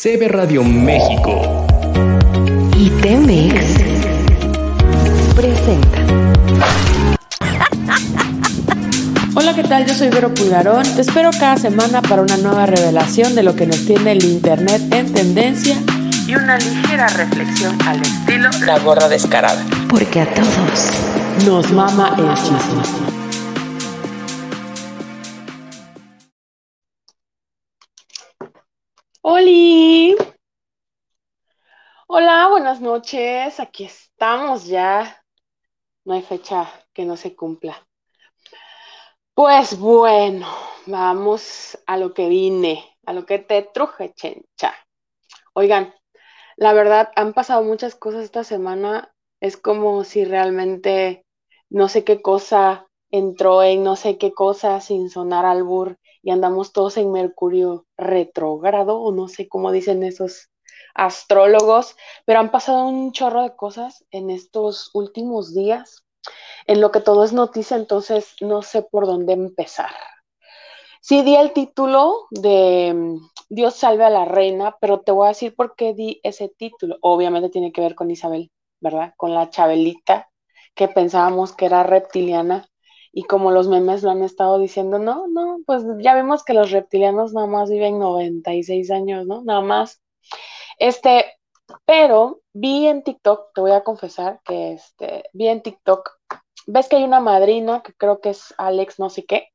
CB Radio México y Temex presenta. Hola, ¿qué tal? Yo soy Vero Pulgarón. Te espero cada semana para una nueva revelación de lo que nos tiene el Internet en tendencia y una ligera reflexión al estilo La gorda descarada. Porque a todos nos mama el chisme. Hola, buenas noches. Aquí estamos ya. No hay fecha que no se cumpla. Pues bueno, vamos a lo que vine, a lo que te truje, chencha. Oigan, la verdad, han pasado muchas cosas esta semana. Es como si realmente no sé qué cosa entró en no sé qué cosa sin sonar albur y andamos todos en Mercurio retrógrado, o no sé cómo dicen esos astrólogos, pero han pasado un chorro de cosas en estos últimos días en lo que todo es noticia, entonces no sé por dónde empezar. Sí di el título de mm, Dios salve a la reina, pero te voy a decir por qué di ese título. Obviamente tiene que ver con Isabel, ¿verdad? Con la Chabelita, que pensábamos que era reptiliana y como los memes lo han estado diciendo, no, no, pues ya vimos que los reptilianos nada más viven 96 años, ¿no? Nada más. Este, pero vi en TikTok, te voy a confesar que este, vi en TikTok ves que hay una madrina, que creo que es Alex no sé qué,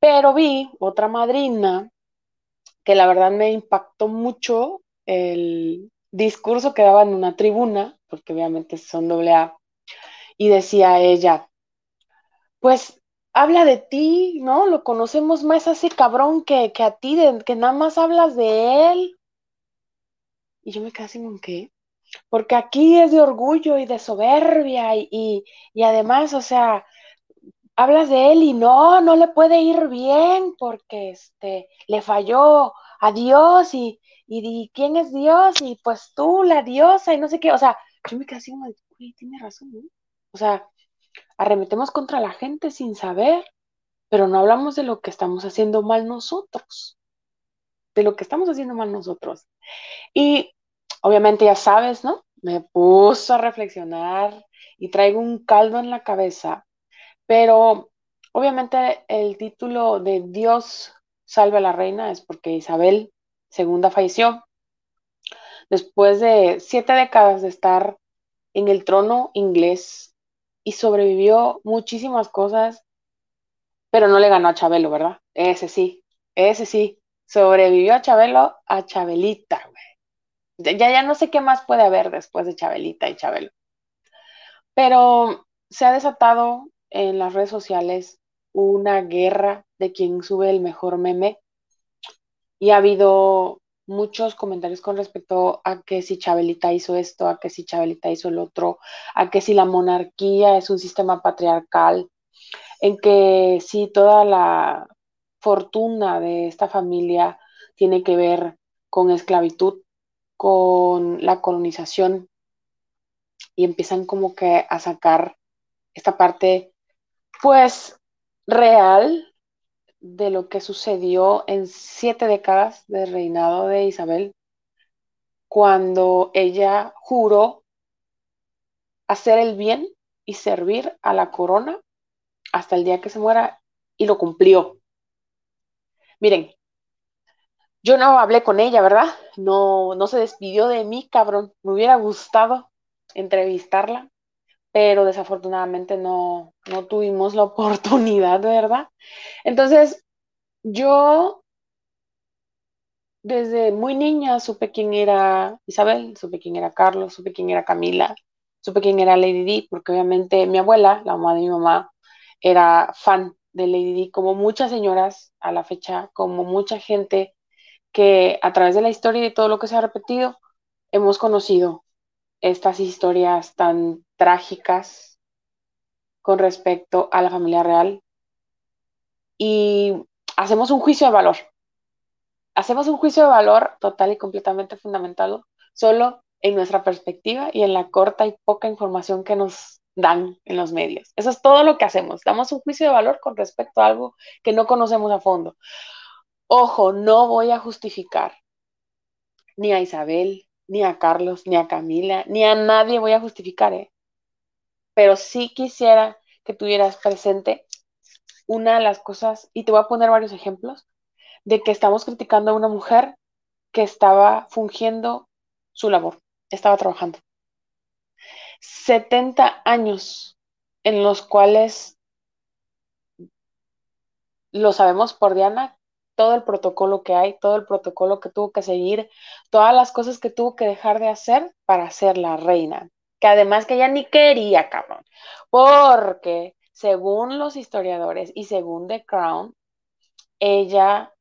pero vi otra madrina que la verdad me impactó mucho el discurso que daba en una tribuna, porque obviamente son doble A, y decía ella, pues habla de ti, ¿no? Lo conocemos más a ese cabrón que, a ti, que nada más hablas de él. Y yo me quedé así con qué porque aquí es de orgullo y de soberbia y, además, o sea, hablas de él y no, no le puede ir bien porque este, le falló a Dios y, y, quién es Dios y pues tú, la diosa y no sé qué, o sea, yo me quedé así como, tiene razón, ¿no? O sea, arremetemos contra la gente sin saber, pero no hablamos de lo que estamos haciendo mal nosotros, de lo que estamos haciendo mal nosotros. Y obviamente ya sabes, ¿no? Me puso a reflexionar y traigo un caldo en la cabeza, pero obviamente el título de Dios salve a la reina es porque Isabel II falleció después de siete décadas de estar en el trono inglés y sobrevivió muchísimas cosas, pero no le ganó a Chabelo, ¿verdad? Ese sí, ese sí, sobrevivió a Chabelo, a Chabelita, güey. Ya, ya no sé qué más puede haber después de Chabelita y Chabelo. Pero se ha desatado en las redes sociales una guerra de quien sube el mejor meme y ha habido muchos comentarios con respecto a que si Chabelita hizo esto, a que si Chabelita hizo el otro, a que si la monarquía es un sistema patriarcal, en que si toda la fortuna de esta familia tiene que ver con esclavitud con la colonización y empiezan como que a sacar esta parte pues real de lo que sucedió en siete décadas de reinado de Isabel cuando ella juró hacer el bien y servir a la corona hasta el día que se muera y lo cumplió. Miren, yo no hablé con ella, ¿verdad? No, no se despidió de mí, cabrón. Me hubiera gustado entrevistarla, pero desafortunadamente no, no tuvimos la oportunidad, ¿verdad? Entonces, yo desde muy niña supe quién era Isabel, supe quién era Carlos, supe quién era Camila, supe quién era Lady Di, porque obviamente mi abuela, la mamá de mi mamá, era fan de Lady Di, como muchas señoras a la fecha, como mucha gente que a través de la historia y de todo lo que se ha repetido, hemos conocido estas historias tan trágicas con respecto a la familia real y hacemos un juicio de valor. Hacemos un juicio de valor total y completamente fundamentado solo en nuestra perspectiva y en la corta y poca información que nos dan en los medios. Eso es todo lo que hacemos. Damos un juicio de valor con respecto a algo que no conocemos a fondo. Ojo, no voy a justificar ni a Isabel, ni a Carlos, ni a Camila, ni a nadie voy a justificar, ¿eh? Pero sí quisiera que tuvieras presente una de las cosas, y te voy a poner varios ejemplos, de que estamos criticando a una mujer que estaba fungiendo su labor, estaba trabajando. 70 años en los cuales lo sabemos por Diana, todo el protocolo que hay, todo el protocolo que tuvo que seguir, todas las cosas que tuvo que dejar de hacer para ser la reina, que además que ella ni quería, cabrón, porque según los historiadores y según The Crown, ella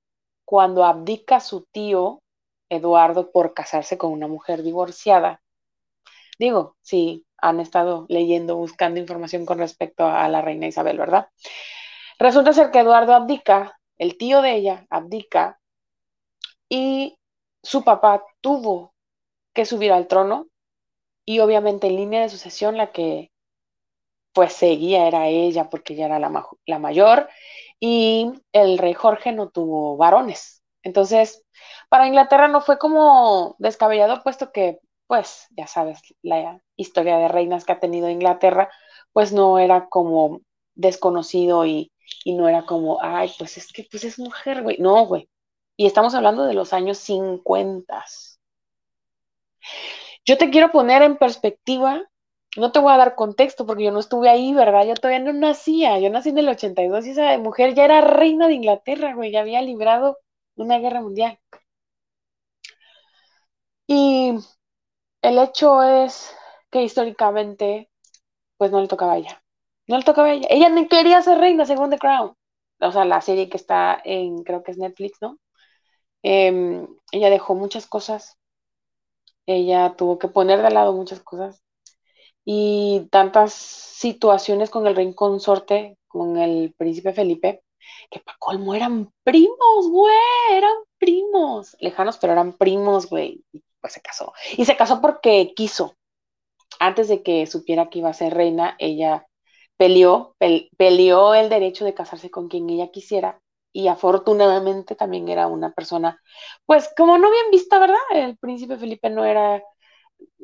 cuando abdica su tío Eduardo por casarse con una mujer divorciada, digo, sí, han estado leyendo, buscando información con respecto a la reina Isabel, ¿verdad? Resulta ser que Eduardo abdica, el tío de ella abdica, y su papá tuvo que subir al trono, y obviamente en línea de sucesión la que pues seguía era ella, porque ella era la, la mayor, y el rey Jorge no tuvo varones. Entonces, para Inglaterra no fue como descabellado, puesto que, pues, ya sabes, la historia de reinas que ha tenido Inglaterra, pues no era como desconocido y, y no era como, ay, pues es que pues es mujer, güey. No, güey. Y estamos hablando de los años 50. Yo te quiero poner en perspectiva, no te voy a dar contexto porque yo no estuve ahí, ¿verdad? Yo todavía no nacía, yo nací en el 82 y esa mujer ya era reina de Inglaterra, güey, ya había librado una guerra mundial. Y el hecho es que históricamente, pues no le tocaba a ella. No le tocaba a ella. Ella ni quería ser reina según The Crown. O sea, la serie que está en, creo que es Netflix, ¿no? Em, ella dejó muchas cosas. Ella tuvo que poner de lado muchas cosas. Y tantas situaciones con el rey consorte, con el príncipe Felipe, que para colmo eran primos, güey, eran primos. Lejanos, pero eran primos, güey. Pues se casó. Y se casó porque quiso. Antes de que supiera que iba a ser reina, ella peleó, peleó el derecho de casarse con quien ella quisiera y afortunadamente también era una persona, pues como no bien vista, ¿verdad? El príncipe Felipe no era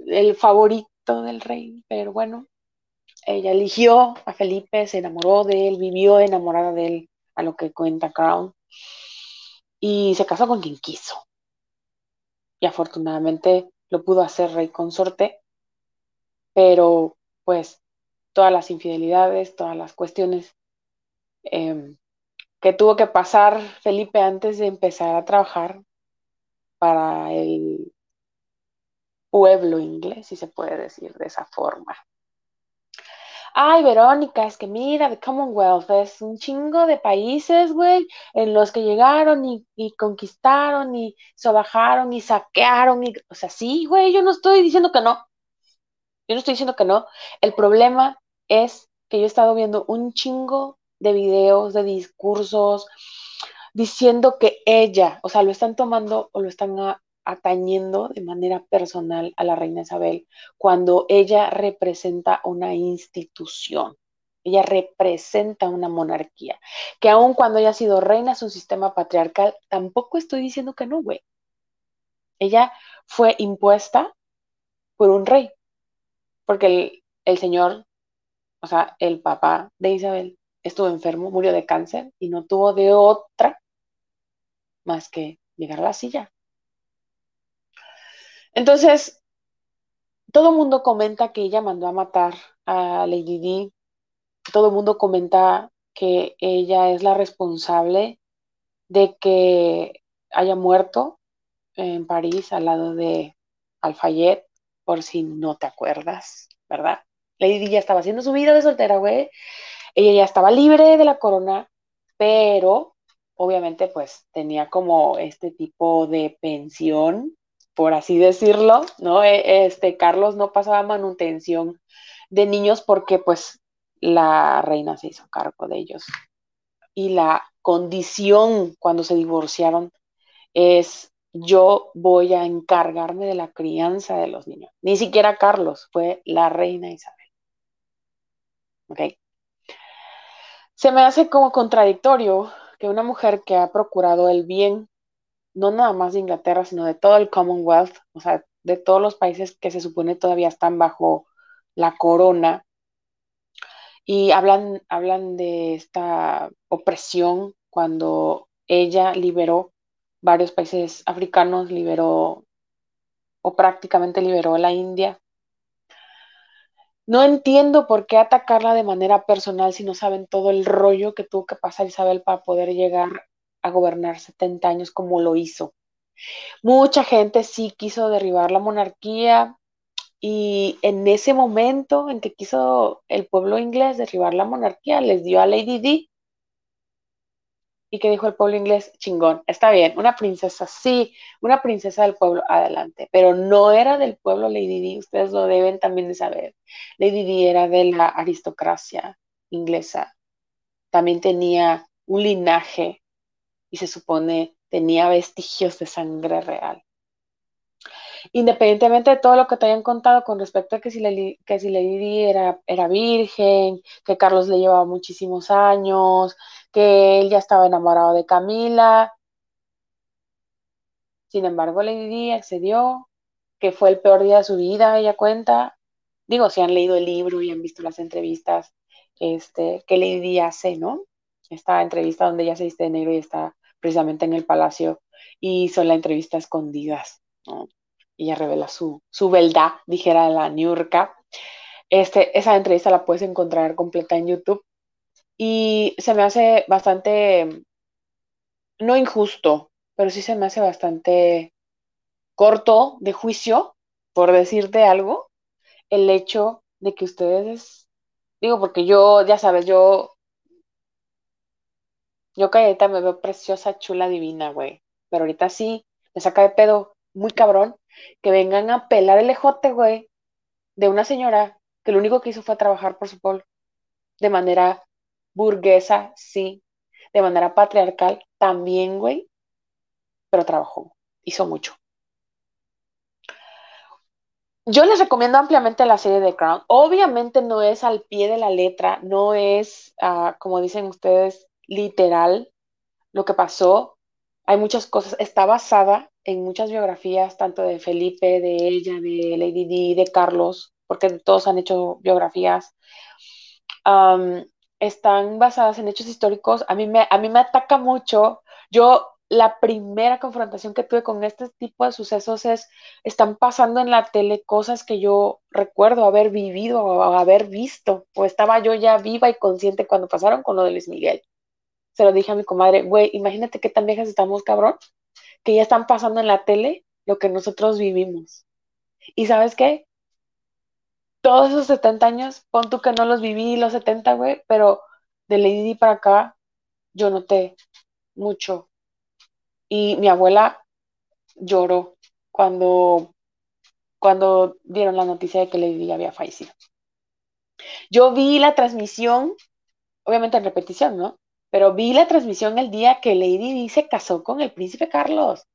el favorito del rey, pero bueno, ella eligió a Felipe, se enamoró de él, vivió enamorada de él, a lo que cuenta Crown, y se casó con quien quiso. Y afortunadamente lo pudo hacer rey consorte, pero pues todas las infidelidades, todas las cuestiones em, que tuvo que pasar Felipe antes de empezar a trabajar para el pueblo inglés, si se puede decir de esa forma. Ay, Verónica, es que mira, the Commonwealth es un chingo de países, güey, en los que llegaron y, y conquistaron y sobajaron y saquearon. Y, o sea, sí, güey, yo no estoy diciendo que no. Yo no estoy diciendo que no. El problema es que yo he estado viendo un chingo de videos, de discursos, diciendo que ella, o sea, lo están tomando o lo están atañendo de manera personal a la reina Isabel, cuando ella representa una institución. Ella representa una monarquía, que aun cuando haya sido reina es un sistema patriarcal, tampoco estoy diciendo que no, güey. Ella fue impuesta por un rey, porque el, el señor o sea, el papá de Isabel estuvo enfermo, murió de cáncer y no tuvo de otra más que llegar a la silla. Entonces, todo el mundo comenta que ella mandó a matar a Lady Di. Todo el mundo comenta que ella es la responsable de que haya muerto en París al lado de Alfayet, por si no te acuerdas, ¿verdad? Lady ya estaba haciendo su vida de soltera, güey. Ella ya estaba libre de la corona, pero obviamente pues tenía como este tipo de pensión, por así decirlo, ¿no? E, este Carlos no pasaba manutención de niños porque pues la reina se hizo cargo de ellos. Y la condición cuando se divorciaron es yo voy a encargarme de la crianza de los niños. Ni siquiera Carlos, fue la reina Isabel. Se me hace como contradictorio que una mujer que ha procurado el bien no nada más de Inglaterra, sino de todo el Commonwealth, o sea, de todos los países que se supone todavía están bajo la corona. Y hablan, hablan de esta opresión cuando ella liberó varios países africanos, liberó o prácticamente liberó a la India. No entiendo por qué atacarla de manera personal si no saben todo el rollo que tuvo que pasar Isabel para poder llegar a gobernar 70 años como lo hizo. Mucha gente sí quiso derribar la monarquía y en ese momento en que quiso el pueblo inglés derribar la monarquía, les dio a Lady Di ¿Y qué dijo el pueblo inglés? Chingón, está bien, una princesa, sí, una princesa del pueblo, adelante, pero no era del pueblo Lady Di, ustedes lo deben también de saber. Lady Di era de la aristocracia inglesa, también tenía un linaje y se supone tenía vestigios de sangre real. Independientemente de todo lo que te hayan contado con respecto a que si, Lady, que si Lady era, era virgen, que Carlos le llevaba muchísimos años, que él ya estaba enamorado de Camila. Sin embargo, Lady Di accedió, que fue el peor día de su vida, ella cuenta. Digo, si han leído el libro y han visto las entrevistas este, que Lady Di hace, ¿no? Esta entrevista donde ella se viste de negro y está precisamente en el palacio y son la entrevista escondidas, ¿no? ella revela su, su verdad, dijera la Niurka. Este, esa entrevista la puedes encontrar completa en YouTube y se me hace bastante, no injusto, pero sí se me hace bastante corto de juicio, por decirte algo, el hecho de que ustedes, digo, porque yo, ya sabes, yo, yo calladita me veo preciosa, chula, divina, güey, pero ahorita sí, me saca de pedo muy cabrón que vengan a pelar el ejote, güey, de una señora que lo único que hizo fue trabajar por su pueblo, de manera burguesa, sí, de manera patriarcal, también, güey, pero trabajó, hizo mucho. Yo les recomiendo ampliamente la serie de Crown. Obviamente no es al pie de la letra, no es, ah, como dicen ustedes, literal lo que pasó. Hay muchas cosas, está basada en muchas biografías, tanto de Felipe, de ella, de Lady Di, de Carlos, porque todos han hecho biografías, están basadas en hechos históricos. A mí, me, a mí me ataca mucho. Yo, la primera confrontación que tuve con este tipo de sucesos es, están pasando en la tele cosas que yo recuerdo haber vivido o haber visto, o estaba yo ya viva y consciente cuando pasaron con lo de Luis Miguel. Se lo dije a mi comadre, güey, imagínate qué tan viejas estamos, cabrón que ya están pasando en la tele lo que nosotros vivimos. ¿Y sabes qué? Todos esos 70 años, pon tú que no los viví los 70, güey, pero de Lady para acá yo noté mucho. Y mi abuela lloró cuando, cuando dieron la noticia de que Lady había fallecido. Yo vi la transmisión, obviamente en repetición, ¿no? Pero vi la transmisión el día que Lady Di se casó con el príncipe Carlos.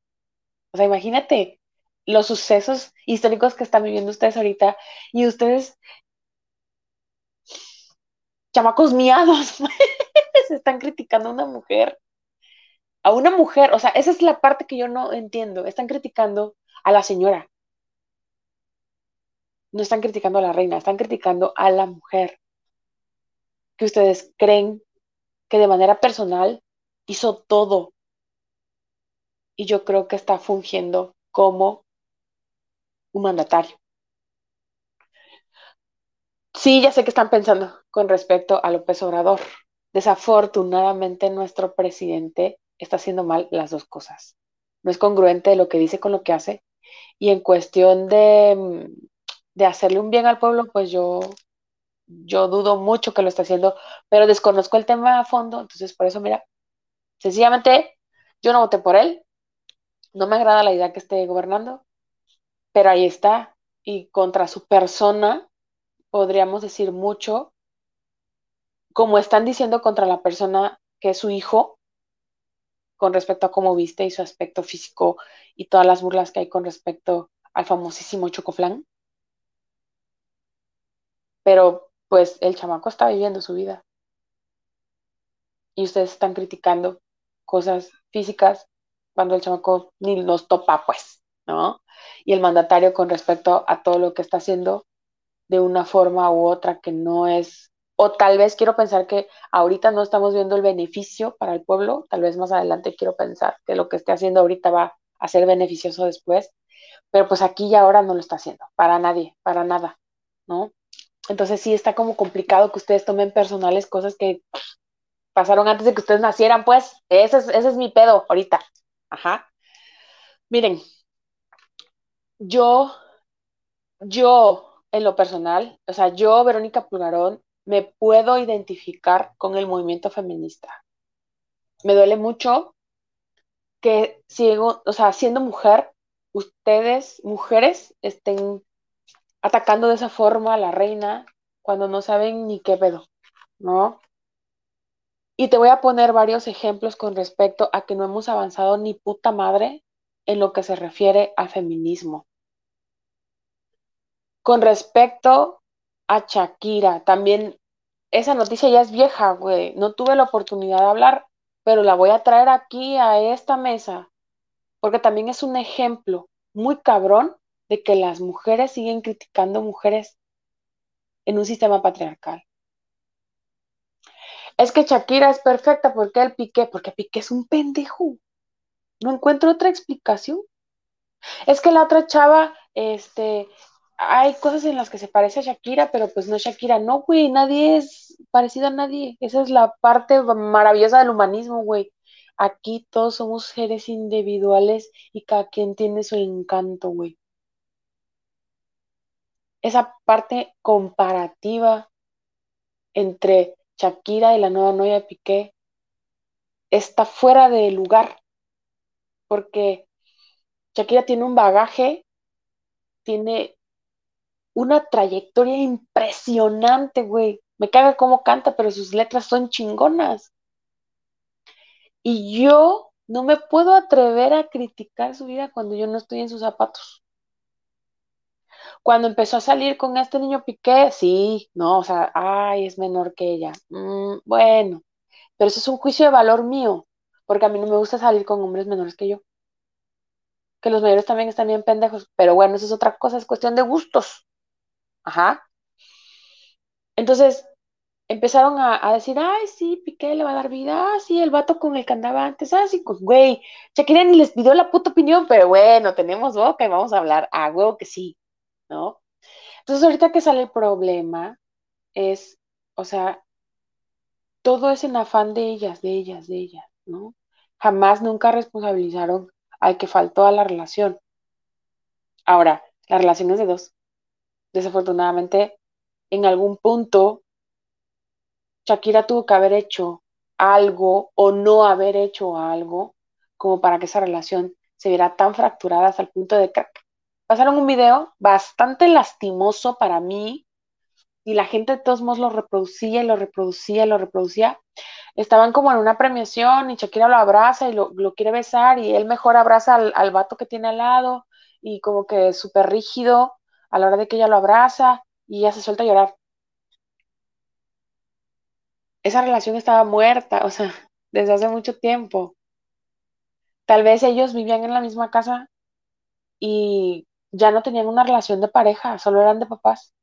O sea, imagínate los sucesos históricos que están viviendo ustedes ahorita y ustedes, chamacos miados, se están criticando a una mujer. A una mujer, o sea, esa es la parte que yo no entiendo. Están criticando a la señora. No están criticando a la reina, están criticando a la mujer que ustedes creen que de manera personal hizo todo. Y yo creo que está fungiendo como un mandatario. Sí, ya sé que están pensando con respecto a López Obrador. Desafortunadamente nuestro presidente está haciendo mal las dos cosas. No es congruente lo que dice con lo que hace. Y en cuestión de, de hacerle un bien al pueblo, pues yo yo dudo mucho que lo esté haciendo, pero desconozco el tema a fondo, entonces por eso, mira, sencillamente yo no voté por él, no me agrada la idea que esté gobernando, pero ahí está, y contra su persona podríamos decir mucho, como están diciendo contra la persona que es su hijo, con respecto a cómo viste y su aspecto físico y todas las burlas que hay con respecto al famosísimo Chocoflán. Pero pues el chamaco está viviendo su vida. Y ustedes están criticando cosas físicas cuando el chamaco ni nos topa, pues, ¿no? Y el mandatario con respecto a todo lo que está haciendo de una forma u otra que no es, o tal vez quiero pensar que ahorita no estamos viendo el beneficio para el pueblo, tal vez más adelante quiero pensar que lo que esté haciendo ahorita va a ser beneficioso después, pero pues aquí y ahora no lo está haciendo, para nadie, para nada, ¿no? Entonces sí está como complicado que ustedes tomen personales cosas que pasaron antes de que ustedes nacieran, pues, ese es, ese es mi pedo ahorita. Ajá. Miren, yo, yo, en lo personal, o sea, yo, Verónica Pulgarón, me puedo identificar con el movimiento feminista. Me duele mucho que sigo, o sea, siendo mujer, ustedes, mujeres, estén atacando de esa forma a la reina cuando no saben ni qué pedo, ¿no? Y te voy a poner varios ejemplos con respecto a que no hemos avanzado ni puta madre en lo que se refiere al feminismo. Con respecto a Shakira, también esa noticia ya es vieja, güey. No tuve la oportunidad de hablar, pero la voy a traer aquí a esta mesa, porque también es un ejemplo muy cabrón de que las mujeres siguen criticando mujeres en un sistema patriarcal. Es que Shakira es perfecta porque el Piqué, porque Piqué es un pendejo. No encuentro otra explicación. Es que la otra chava, este, hay cosas en las que se parece a Shakira, pero pues no Shakira. No, güey, nadie es parecido a nadie. Esa es la parte maravillosa del humanismo, güey. Aquí todos somos seres individuales y cada quien tiene su encanto, güey. Esa parte comparativa entre Shakira y la nueva novia de Piqué está fuera de lugar, porque Shakira tiene un bagaje, tiene una trayectoria impresionante, güey. Me caga cómo canta, pero sus letras son chingonas. Y yo no me puedo atrever a criticar su vida cuando yo no estoy en sus zapatos. Cuando empezó a salir con este niño Piqué, sí, no, o sea, ay, es menor que ella. Mm, bueno, pero eso es un juicio de valor mío, porque a mí no me gusta salir con hombres menores que yo. Que los mayores también están bien pendejos, pero bueno, eso es otra cosa, es cuestión de gustos. Ajá. Entonces, empezaron a, decir, ay, sí, Piqué le va a dar vida, ah, sí, el vato con el que andaba antes, ah, sí, pues, güey, Shakira ni les pidió la puta opinión, pero bueno, tenemos boca y vamos a hablar, a huevo que sí, ¿no? Entonces, ahorita que sale el problema, es, o sea, todo es en afán de ellas, de ellas, de ellas, ¿no? Jamás, nunca responsabilizaron al que faltó a la relación. Ahora, la relación es de dos. Desafortunadamente, en algún punto, Shakira tuvo que haber hecho algo o no haber hecho algo como para que esa relación se viera tan fracturada hasta el punto de que pasaron un video bastante lastimoso para mí y la gente de todos modos lo reproducía y lo reproducía y lo reproducía. Estaban como en una premiación y Shakira lo abraza y lo, quiere besar y él mejor abraza al, al, vato que tiene al lado y como que súper rígido a la hora de que ella lo abraza y ella se suelta a llorar. Esa relación estaba muerta, o sea, desde hace mucho tiempo. Tal vez ellos vivían en la misma casa y ya no tenían una relación de pareja, solo eran de papás.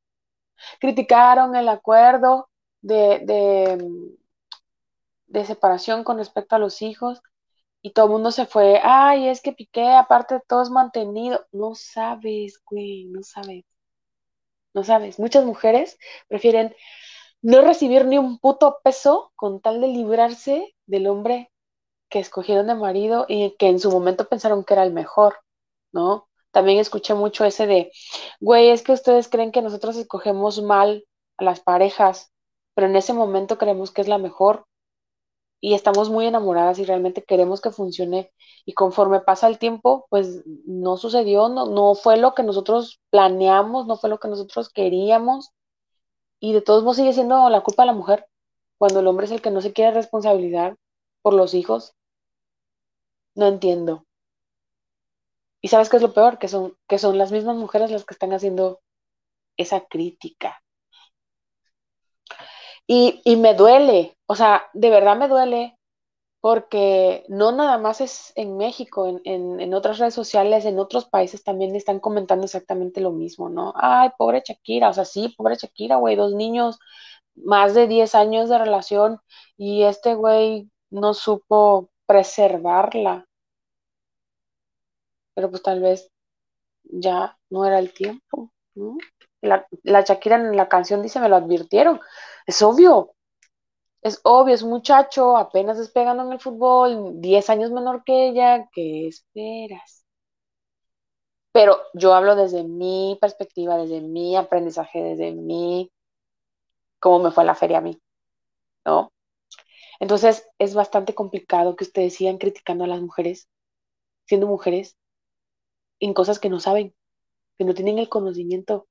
Criticaron el acuerdo de, de, de separación con respecto a los hijos y todo el mundo se fue, ay, es que Piqué, aparte todo es mantenido. No sabes, güey, no sabes. No sabes. Muchas mujeres prefieren no recibir ni un puto peso con tal de librarse del hombre que escogieron de marido y que en su momento pensaron que era el mejor, ¿no? También escuché mucho ese de, güey, es que ustedes creen que nosotros escogemos mal a las parejas, pero en ese momento creemos que es la mejor y estamos muy enamoradas y realmente queremos que funcione y conforme pasa el tiempo, pues no sucedió, no, no fue lo que nosotros planeamos, no fue lo que nosotros queríamos y de todos modos sigue siendo la culpa de la mujer cuando el hombre es el que no se quiere responsabilizar por los hijos. No entiendo. Y sabes qué es lo peor, que son, que son las mismas mujeres las que están haciendo esa crítica. Y, y me duele, o sea, de verdad me duele, porque no nada más es en México, en, otras redes sociales, en otros países también están comentando exactamente lo mismo, ¿no? Ay, pobre Shakira, o sea, sí, pobre Shakira, güey, dos niños, más de 10 años de relación y este güey no supo preservarla. Pero pues tal vez ya no era el tiempo, ¿no? La, la Shakira en la canción dice, me lo advirtieron. Es obvio, es obvio, es un muchacho apenas despegando en el fútbol, 10 años menor que ella, ¿qué esperas? Pero yo hablo desde mi perspectiva, desde mi aprendizaje, desde mi, cómo me fue la feria a mí, ¿no? Entonces es bastante complicado que ustedes sigan criticando a las mujeres, siendo mujeres, en cosas que no saben, que no tienen el conocimiento,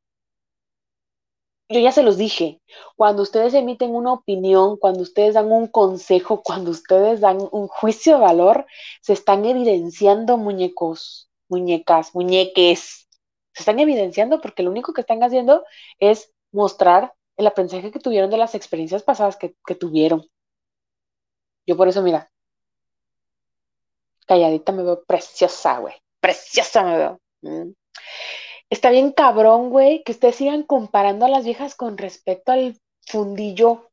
yo ya se los dije, cuando ustedes emiten una opinión, cuando ustedes dan un consejo, cuando ustedes dan un juicio de valor, se están evidenciando muñecos, muñecas, muñeques. Se están evidenciando porque lo único que están haciendo es mostrar el aprendizaje que tuvieron de las experiencias pasadas que, tuvieron. Yo por eso, mira, calladita me veo preciosa, güey. Preciosa me veo. Mm está bien cabrón, güey, que ustedes sigan comparando a las viejas con respecto al fundillo.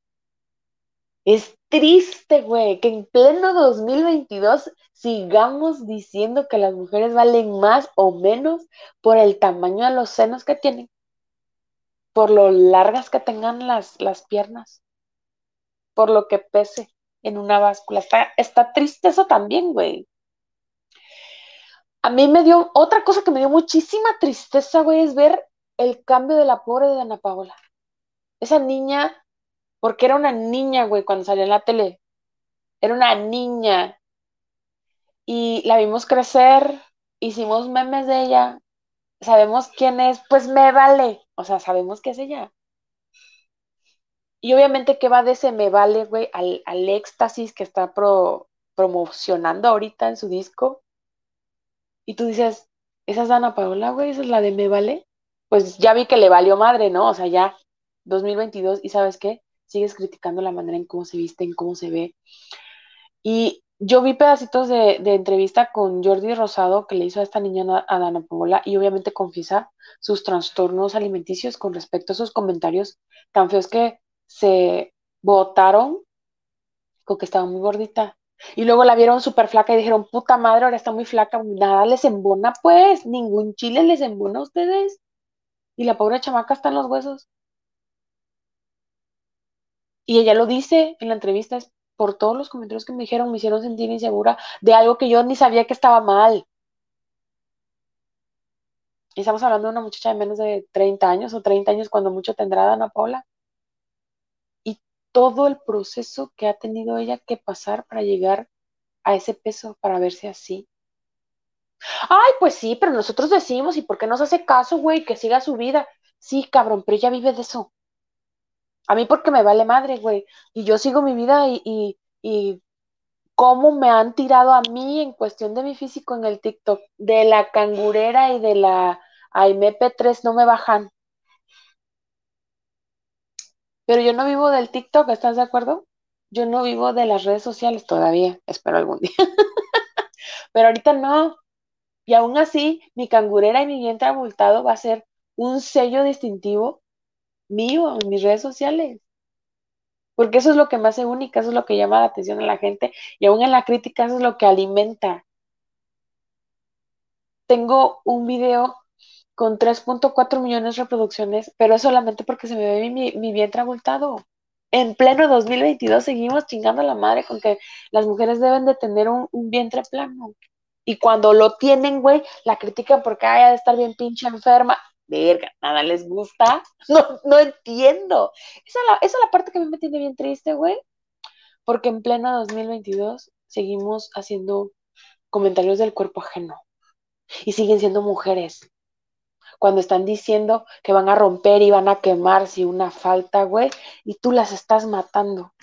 Es triste, güey, que en pleno 2022 sigamos diciendo que las mujeres valen más o menos por el tamaño de los senos que tienen, por lo largas que tengan las, las piernas, por lo que pese en una báscula. Está, está triste eso también, güey a mí me dio, otra cosa que me dio muchísima tristeza, güey, es ver el cambio de la pobre de Ana Paola. Esa niña, porque era una niña, güey, cuando salió en la tele. Era una niña. Y la vimos crecer, hicimos memes de ella, sabemos quién es, pues me vale. O sea, sabemos que es ella. Y obviamente que va de ese me vale, güey, al, éxtasis que está promocionando ahorita en su disco y tú dices, esa es Ana Paola, güey, esa es la de Me Vale. Pues ya vi que le valió madre, ¿no? O sea, ya 2022 y sabes qué, sigues criticando la manera en cómo se viste, en cómo se ve. Y yo vi pedacitos de, entrevista con Jordi Rosado que le hizo a esta niña a Dana Paola y obviamente confiesa sus trastornos alimenticios con respecto a sus comentarios tan feos que se votaron con que estaba muy gordita. Y luego la vieron súper flaca y dijeron, puta madre, ahora está muy flaca, nada les embona, pues, ningún chile les embona a ustedes. Y la pobre chamaca está en los huesos. Y ella lo dice en la entrevista, es por todos los comentarios que me dijeron, me hicieron sentir insegura de algo que yo ni sabía que estaba mal. Y estamos hablando de una muchacha de menos de 30 años o 30 años, cuando mucho tendrá Ana Paula todo el proceso que ha tenido ella que pasar para llegar a ese peso, para verse así. Ay, pues sí, pero nosotros decimos, ¿y por qué nos hace caso, güey? Que siga su vida. Sí, cabrón, pero ella vive de eso. A mí porque me vale madre, güey. Y yo sigo mi vida y, y, y cómo me han tirado a mí en cuestión de mi físico en el TikTok. De la cangurera y de la AMP3 no me bajan. Pero yo no vivo del TikTok, ¿estás de acuerdo? Yo no vivo de las redes sociales todavía, espero algún día. Pero ahorita no. Y aún así, mi cangurera y mi vientre abultado va a ser un sello distintivo mío en mis redes sociales. Porque eso es lo que me hace única, eso es lo que llama la atención a la gente y aún en la crítica eso es lo que alimenta. Tengo un video con 3.4 millones de reproducciones, pero es solamente porque se me ve mi, vientre abultado. En pleno 2022 seguimos chingando a la madre con que las mujeres deben de tener un, vientre plano. Y cuando lo tienen, güey, la critican porque haya de estar bien pinche enferma. Verga, nada les gusta. No, no entiendo. Esa es, la, esa es la parte que a mí me tiene bien triste, güey. Porque en pleno 2022 seguimos haciendo comentarios del cuerpo ajeno. Y siguen siendo mujeres cuando están diciendo que van a romper y van a quemar si una falta, güey, y tú las estás matando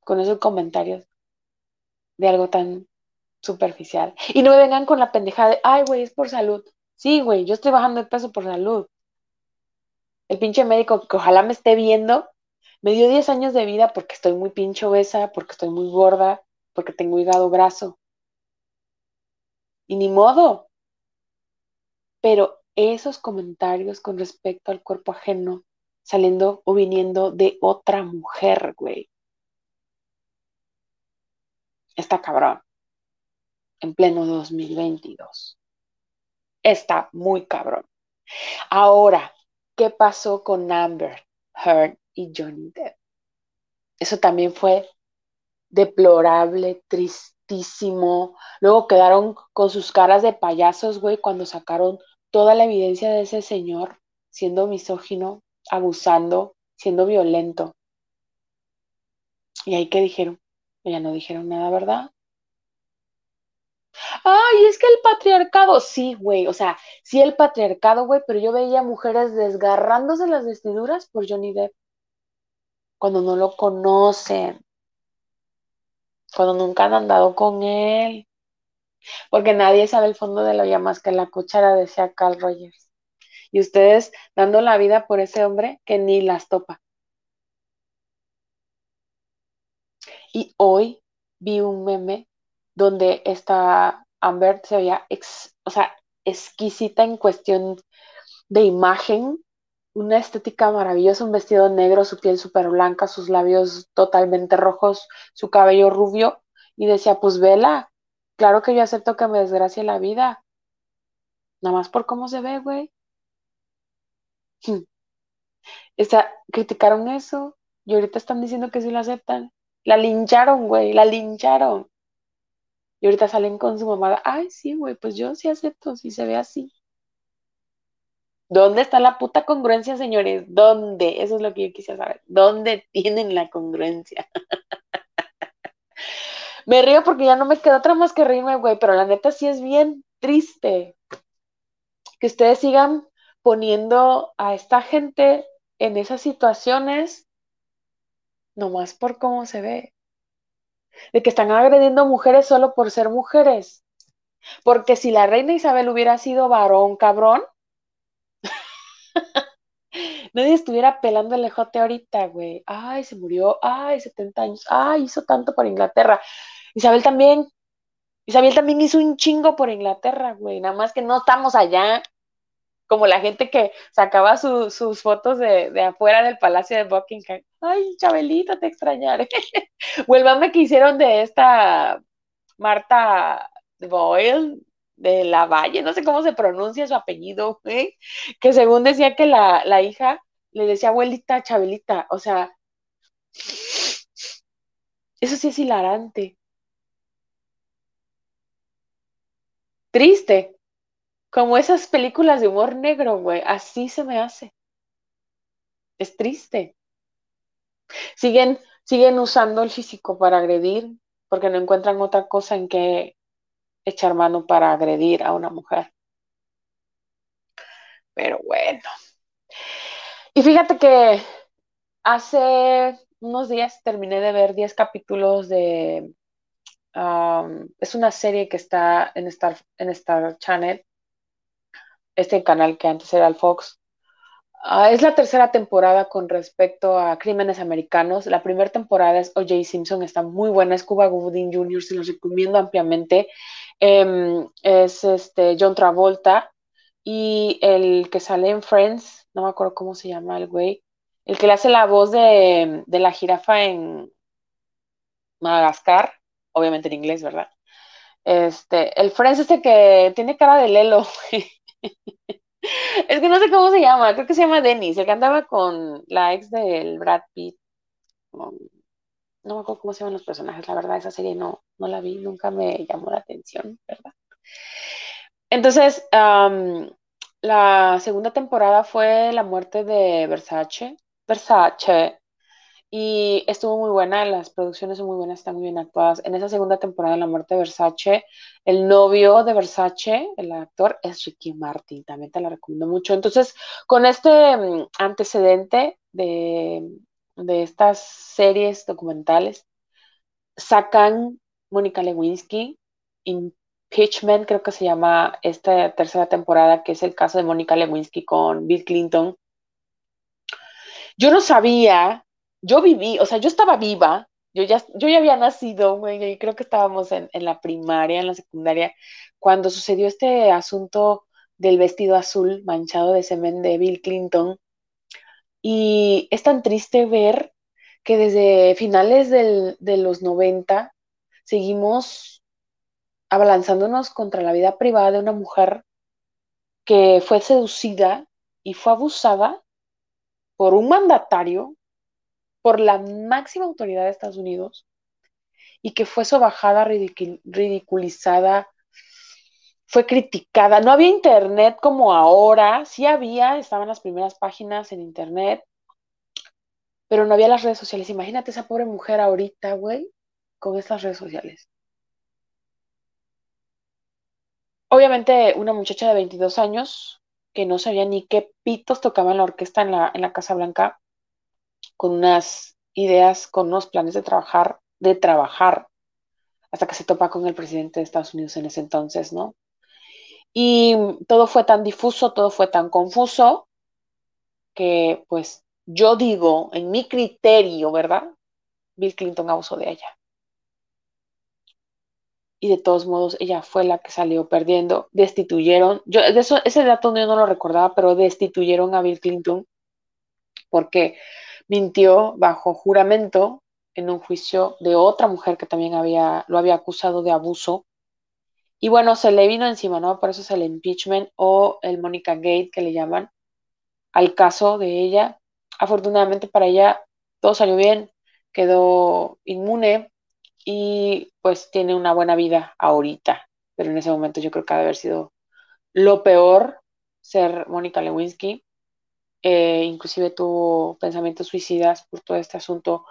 con esos comentarios de algo tan superficial. Y no me vengan con la pendejada de, ay, güey, es por salud. Sí, güey, yo estoy bajando de peso por salud. El pinche médico que ojalá me esté viendo, me dio 10 años de vida porque estoy muy pinche obesa, porque estoy muy gorda, porque tengo hígado graso. Y ni modo. Pero esos comentarios con respecto al cuerpo ajeno saliendo o viniendo de otra mujer, güey. Está cabrón. En pleno 2022. Está muy cabrón. Ahora, ¿qué pasó con Amber Heard y Johnny Depp? Eso también fue deplorable, tristísimo. Luego quedaron con sus caras de payasos, güey, cuando sacaron toda la evidencia de ese señor siendo misógino, abusando, siendo violento. ¿Y ahí qué dijeron? Ya no dijeron nada, ¿verdad? Ay, es que el patriarcado, sí, güey, o sea, sí el patriarcado, güey, pero yo veía mujeres desgarrándose las vestiduras por Johnny Depp cuando no lo conocen, cuando nunca han andado con él, porque nadie sabe el fondo de la olla más que la cuchara, decía Carl Rogers. Y ustedes dando la vida por ese hombre que ni las topa. Y hoy vi un meme donde esta Amber se veía, o sea, exquisita en cuestión de imagen, una estética maravillosa, un vestido negro, su piel súper blanca, sus labios totalmente rojos, su cabello rubio, y decía, pues vela, claro que yo acepto que me desgracie la vida, nada más por cómo se ve, güey. Está, criticaron eso y ahorita están diciendo que sí lo aceptan. La lincharon, güey, la lincharon. Y ahorita salen con su mamá, ay, sí, güey, pues yo sí acepto, si se ve así. ¿Dónde está la puta congruencia, señores? ¿Dónde? Eso es lo que yo quisiera saber. ¿Dónde tienen la congruencia? me río porque ya no me queda otra más que reírme, güey, pero la neta sí es bien triste que ustedes sigan poniendo a esta gente en esas situaciones nomás por cómo se ve. De que están agrediendo mujeres solo por ser mujeres. Porque si la reina Isabel hubiera sido varón, cabrón, nadie estuviera pelando el ejote ahorita, güey. Ay, se murió, ay, 70 años, ay, hizo tanto por Inglaterra. Isabel también, Isabel también hizo un chingo por Inglaterra, güey. Nada más que no estamos allá como la gente que sacaba sus fotos de, afuera del Palacio de Buckingham. Ay, Chabelita, te extrañaré. Vuelvame que hicieron de esta Marta Boyle, de la Valle, no sé cómo se pronuncia su apellido, ¿eh? que según decía que la, la hija le decía abuelita Chabelita, o sea, eso sí es hilarante. Triste, como esas películas de humor negro, güey, así se me hace. Es triste. Siguen, siguen usando el físico para agredir porque no encuentran otra cosa en que echar mano para agredir a una mujer. Pero bueno. Y fíjate que hace unos días terminé de ver 10 capítulos de... es una serie que está en Star, en Channel, este canal que antes era el Fox. Ah, es la tercera temporada con respecto a Crímenes Americanos. La primera temporada es O.J. Simpson, está muy buena, es Cuba Gooding Jr., se los recomiendo ampliamente. Em, es este John Travolta y el que sale en Friends, no me acuerdo cómo se llama el güey, el que le hace la voz de, la jirafa en Madagascar, obviamente en inglés, ¿verdad? Este, el Friends este que tiene cara de Lelo, es que no sé cómo se llama, creo que se llama Dennis, el que andaba con la ex del Brad Pitt. No, me acuerdo cómo se llaman los personajes, la verdad, esa serie no, no la vi, nunca me llamó la atención, ¿verdad? Entonces, la segunda temporada fue la muerte de Versace. Versace, y estuvo muy buena, las producciones son muy buenas, están muy bien actuadas. En esa segunda temporada, La muerte de Versace, el novio de Versace, el actor, es Ricky Martin, también te la recomiendo mucho. Entonces, con este mm, antecedente de, estas series documentales, sacan Mónica Lewinsky, Impeachment, creo que se llama esta tercera temporada, que es el caso de Mónica Lewinsky con Bill Clinton. Yo no sabía yo viví, o sea, yo estaba viva Yo ya, yo ya había nacido, güey, creo que estábamos en, en la primaria, en la secundaria, cuando sucedió este asunto del vestido azul manchado de semen de Bill Clinton. Y es tan triste ver que desde finales del, de los 90 seguimos abalanzándonos contra la vida privada de una mujer que fue seducida y fue abusada por un mandatario, por la máxima autoridad de Estados Unidos, y que fue sobajada, ridiculizada, fue criticada. No había internet como ahora, sí había, estaban las primeras páginas en internet, pero no había las redes sociales. Imagínate esa pobre mujer ahorita, güey, con estas redes sociales. Obviamente una muchacha de 22 años que no sabía ni qué pitos tocaba en la orquesta en la, en la Casa Blanca, con unas ideas, con unos planes de trabajar, de trabajar, hasta que se topa con el presidente de Estados Unidos en ese entonces, ¿no? Y todo fue tan difuso, todo fue tan confuso, que pues yo digo, en mi criterio, ¿verdad? Bill Clinton abusó de ella. Y de todos modos, ella fue la que salió perdiendo. Destituyeron, yo de eso, ese dato yo no lo recordaba, pero destituyeron a Bill Clinton porque mintió bajo juramento en un juicio de otra mujer que también había, lo había acusado de abuso. Y bueno, se le vino encima, ¿no? Por eso es el impeachment o el Monica Gate que le llaman al caso de ella. Afortunadamente para ella todo salió bien, quedó inmune y pues tiene una buena vida ahorita. Pero en ese momento yo creo que ha de haber sido lo peor ser Mónica Lewinsky. Eh, inclusive tuvo pensamientos suicidas por todo este asunto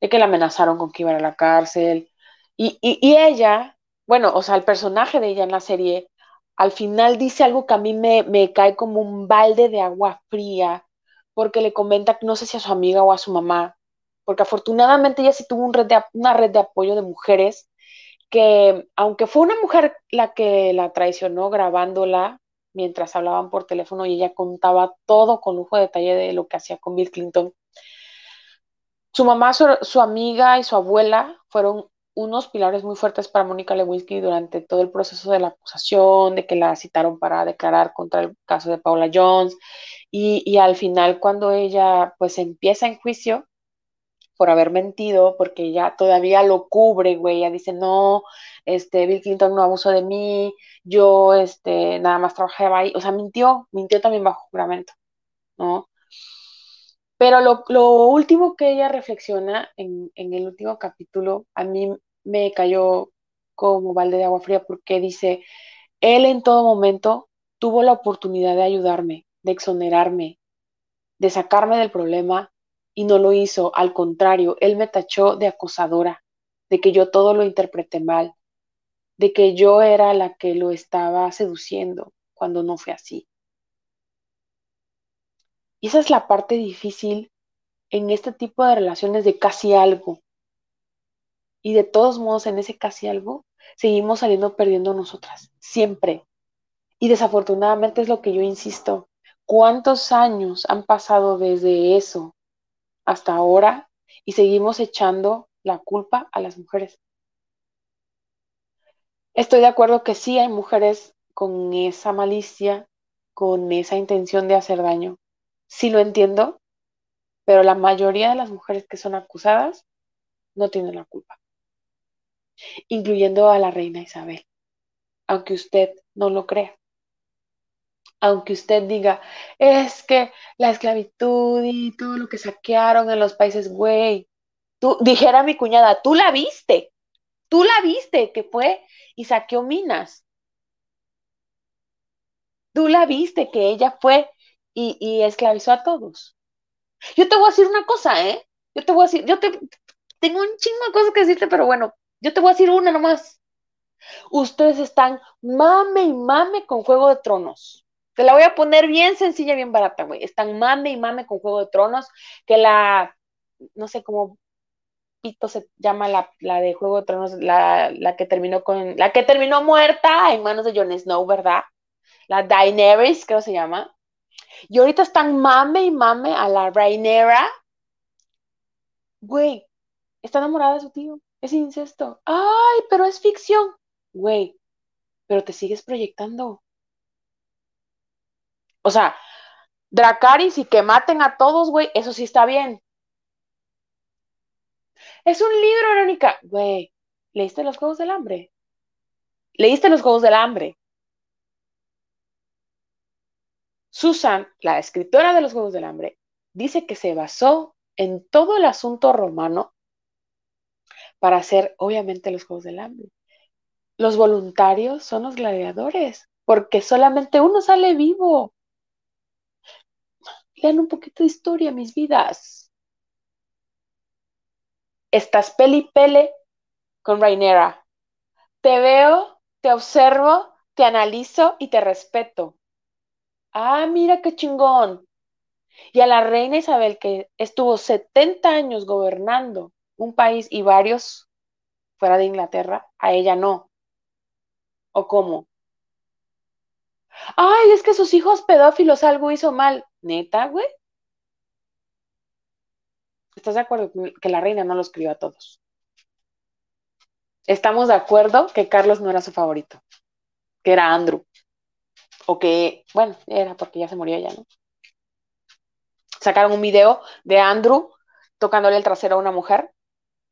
de que la amenazaron con que iba a la cárcel. Y, y, ella, bueno, o sea, el personaje de ella en la serie, al final dice algo que a mí me, me cae como un balde de agua fría, porque le comenta, no sé si a su amiga o a su mamá, porque afortunadamente ella sí tuvo un red de, una red de apoyo de mujeres que, aunque fue una mujer la que la traicionó grabándola mientras hablaban por teléfono y ella contaba todo con lujo de detalle de lo que hacía con Bill Clinton, su mamá, su, amiga y su abuela fueron unos pilares muy fuertes para Mónica Lewinsky durante todo el proceso de la acusación, de que la citaron para declarar contra el caso de Paula Jones y, y al final cuando ella pues empieza en juicio por haber mentido, porque ella todavía lo cubre, güey, ella dice, no, este, Bill Clinton no abusó de mí, yo, este, nada más trabajaba ahí, o sea, mintió, mintió también bajo juramento, ¿no? Pero lo, último que ella reflexiona en, el último capítulo, a mí me cayó como balde de agua fría porque dice, él en todo momento tuvo la oportunidad de ayudarme, de exonerarme, de sacarme del problema y no lo hizo. Al contrario, él me tachó de acosadora, de que yo todo lo interpreté mal, de que yo era la que lo estaba seduciendo cuando no fue así. Y esa es la parte difícil en este tipo de relaciones de casi algo. Y de todos modos, en ese casi algo, seguimos saliendo perdiendo nosotras, siempre. Y desafortunadamente es lo que yo insisto. ¿Cuántos años han pasado desde eso hasta ahora y seguimos echando la culpa a las mujeres? Estoy de acuerdo que sí hay mujeres con esa malicia, con esa intención de hacer daño, sí lo entiendo, pero la mayoría de las mujeres que son acusadas no tienen la culpa, incluyendo a la reina Isabel, aunque usted no lo crea. Aunque usted diga, es que la esclavitud y todo lo que saquearon en los países, güey, tú, dijera mi cuñada, tú la viste, tú la viste que fue y saqueó minas. Tú la viste que ella fue y, esclavizó a todos. Yo te voy a decir una cosa, ¿eh? Yo te voy a decir, yo te tengo un chingo de cosas que decirte, pero bueno, yo te voy a decir una nomás. Ustedes están mame y mame con Juego de Tronos. Te la voy a poner bien sencilla, bien barata, güey. Están mame y mame con Juego de Tronos, que la, no sé cómo pito se llama la, la de Juego de Tronos, la, la, que terminó con, la que terminó muerta en manos de Jon Snow, ¿verdad? La Daenerys, creo se llama. Y ahorita están mame y mame a la Rainera. Güey, está enamorada de su tío, es incesto. Ay, pero es ficción. Güey, pero te sigues proyectando. O sea, Dracaris y que maten a todos, güey, eso sí está bien. Es un libro, Verónica. Güey, ¿leíste los Juegos del Hambre? ¿Leíste los Juegos del Hambre? Susan, la escritora de los Juegos del Hambre, dice que se basó en todo el asunto romano para hacer, obviamente, los Juegos del Hambre. Los voluntarios son los gladiadores, porque solamente uno sale vivo. Lean un poquito de historia, mis vidas. Estás peli pele con Rainera. Te veo, te observo, te analizo y te respeto. Ah, mira qué chingón. Y a la reina Isabel, que estuvo 70 años gobernando un país y varios fuera de Inglaterra, a ella no. ¿O cómo? Ay, es que sus hijos pedófilos algo hizo mal. ¿Neta, güey? ¿Estás de acuerdo que la reina no los crió a todos? Estamos de acuerdo que Carlos no era su favorito, que era Andrew. O que, bueno, era porque ya se murió ya, ¿no? Sacaron un video de Andrew tocándole el trasero a una mujer.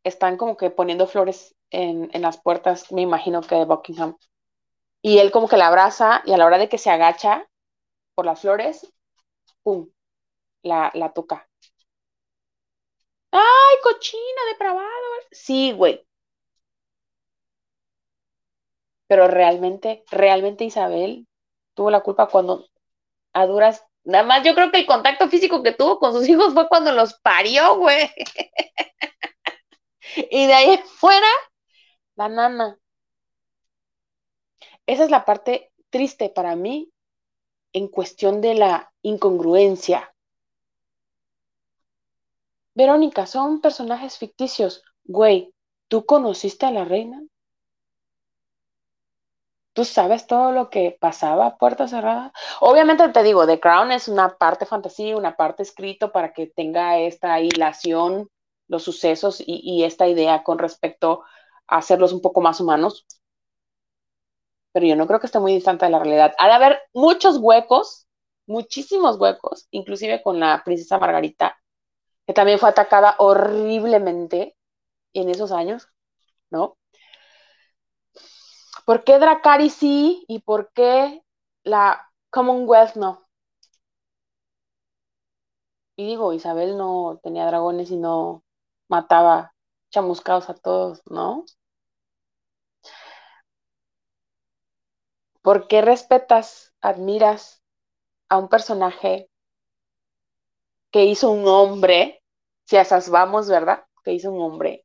Están como que poniendo flores en, en las puertas, me imagino que de Buckingham. Y él como que la abraza y a la hora de que se agacha por las flores, ¡pum! La, la toca. ¡Ay, cochina, depravado! Sí, güey. Pero realmente, realmente Isabel tuvo la culpa cuando a duras, nada más yo creo que el contacto físico que tuvo con sus hijos fue cuando los parió, güey. y de ahí fuera, la nana. Esa es la parte triste para mí en cuestión de la incongruencia. Verónica, son personajes ficticios. Güey, ¿tú conociste a la reina? ¿Tú sabes todo lo que pasaba a puerta cerrada? Obviamente te digo, The Crown es una parte fantasía, una parte escrito para que tenga esta hilación, los sucesos y, esta idea con respecto a hacerlos un poco más humanos pero yo no creo que esté muy distante de la realidad. Ha de haber muchos huecos, muchísimos huecos, inclusive con la princesa Margarita, que también fue atacada horriblemente en esos años, ¿no? ¿Por qué Dracarys sí y por qué la Commonwealth no? Y digo, Isabel no tenía dragones y no mataba chamuscados a todos, ¿no? ¿Por qué respetas, admiras a un personaje que hizo un hombre? Si a esas vamos, ¿verdad? Que hizo un hombre.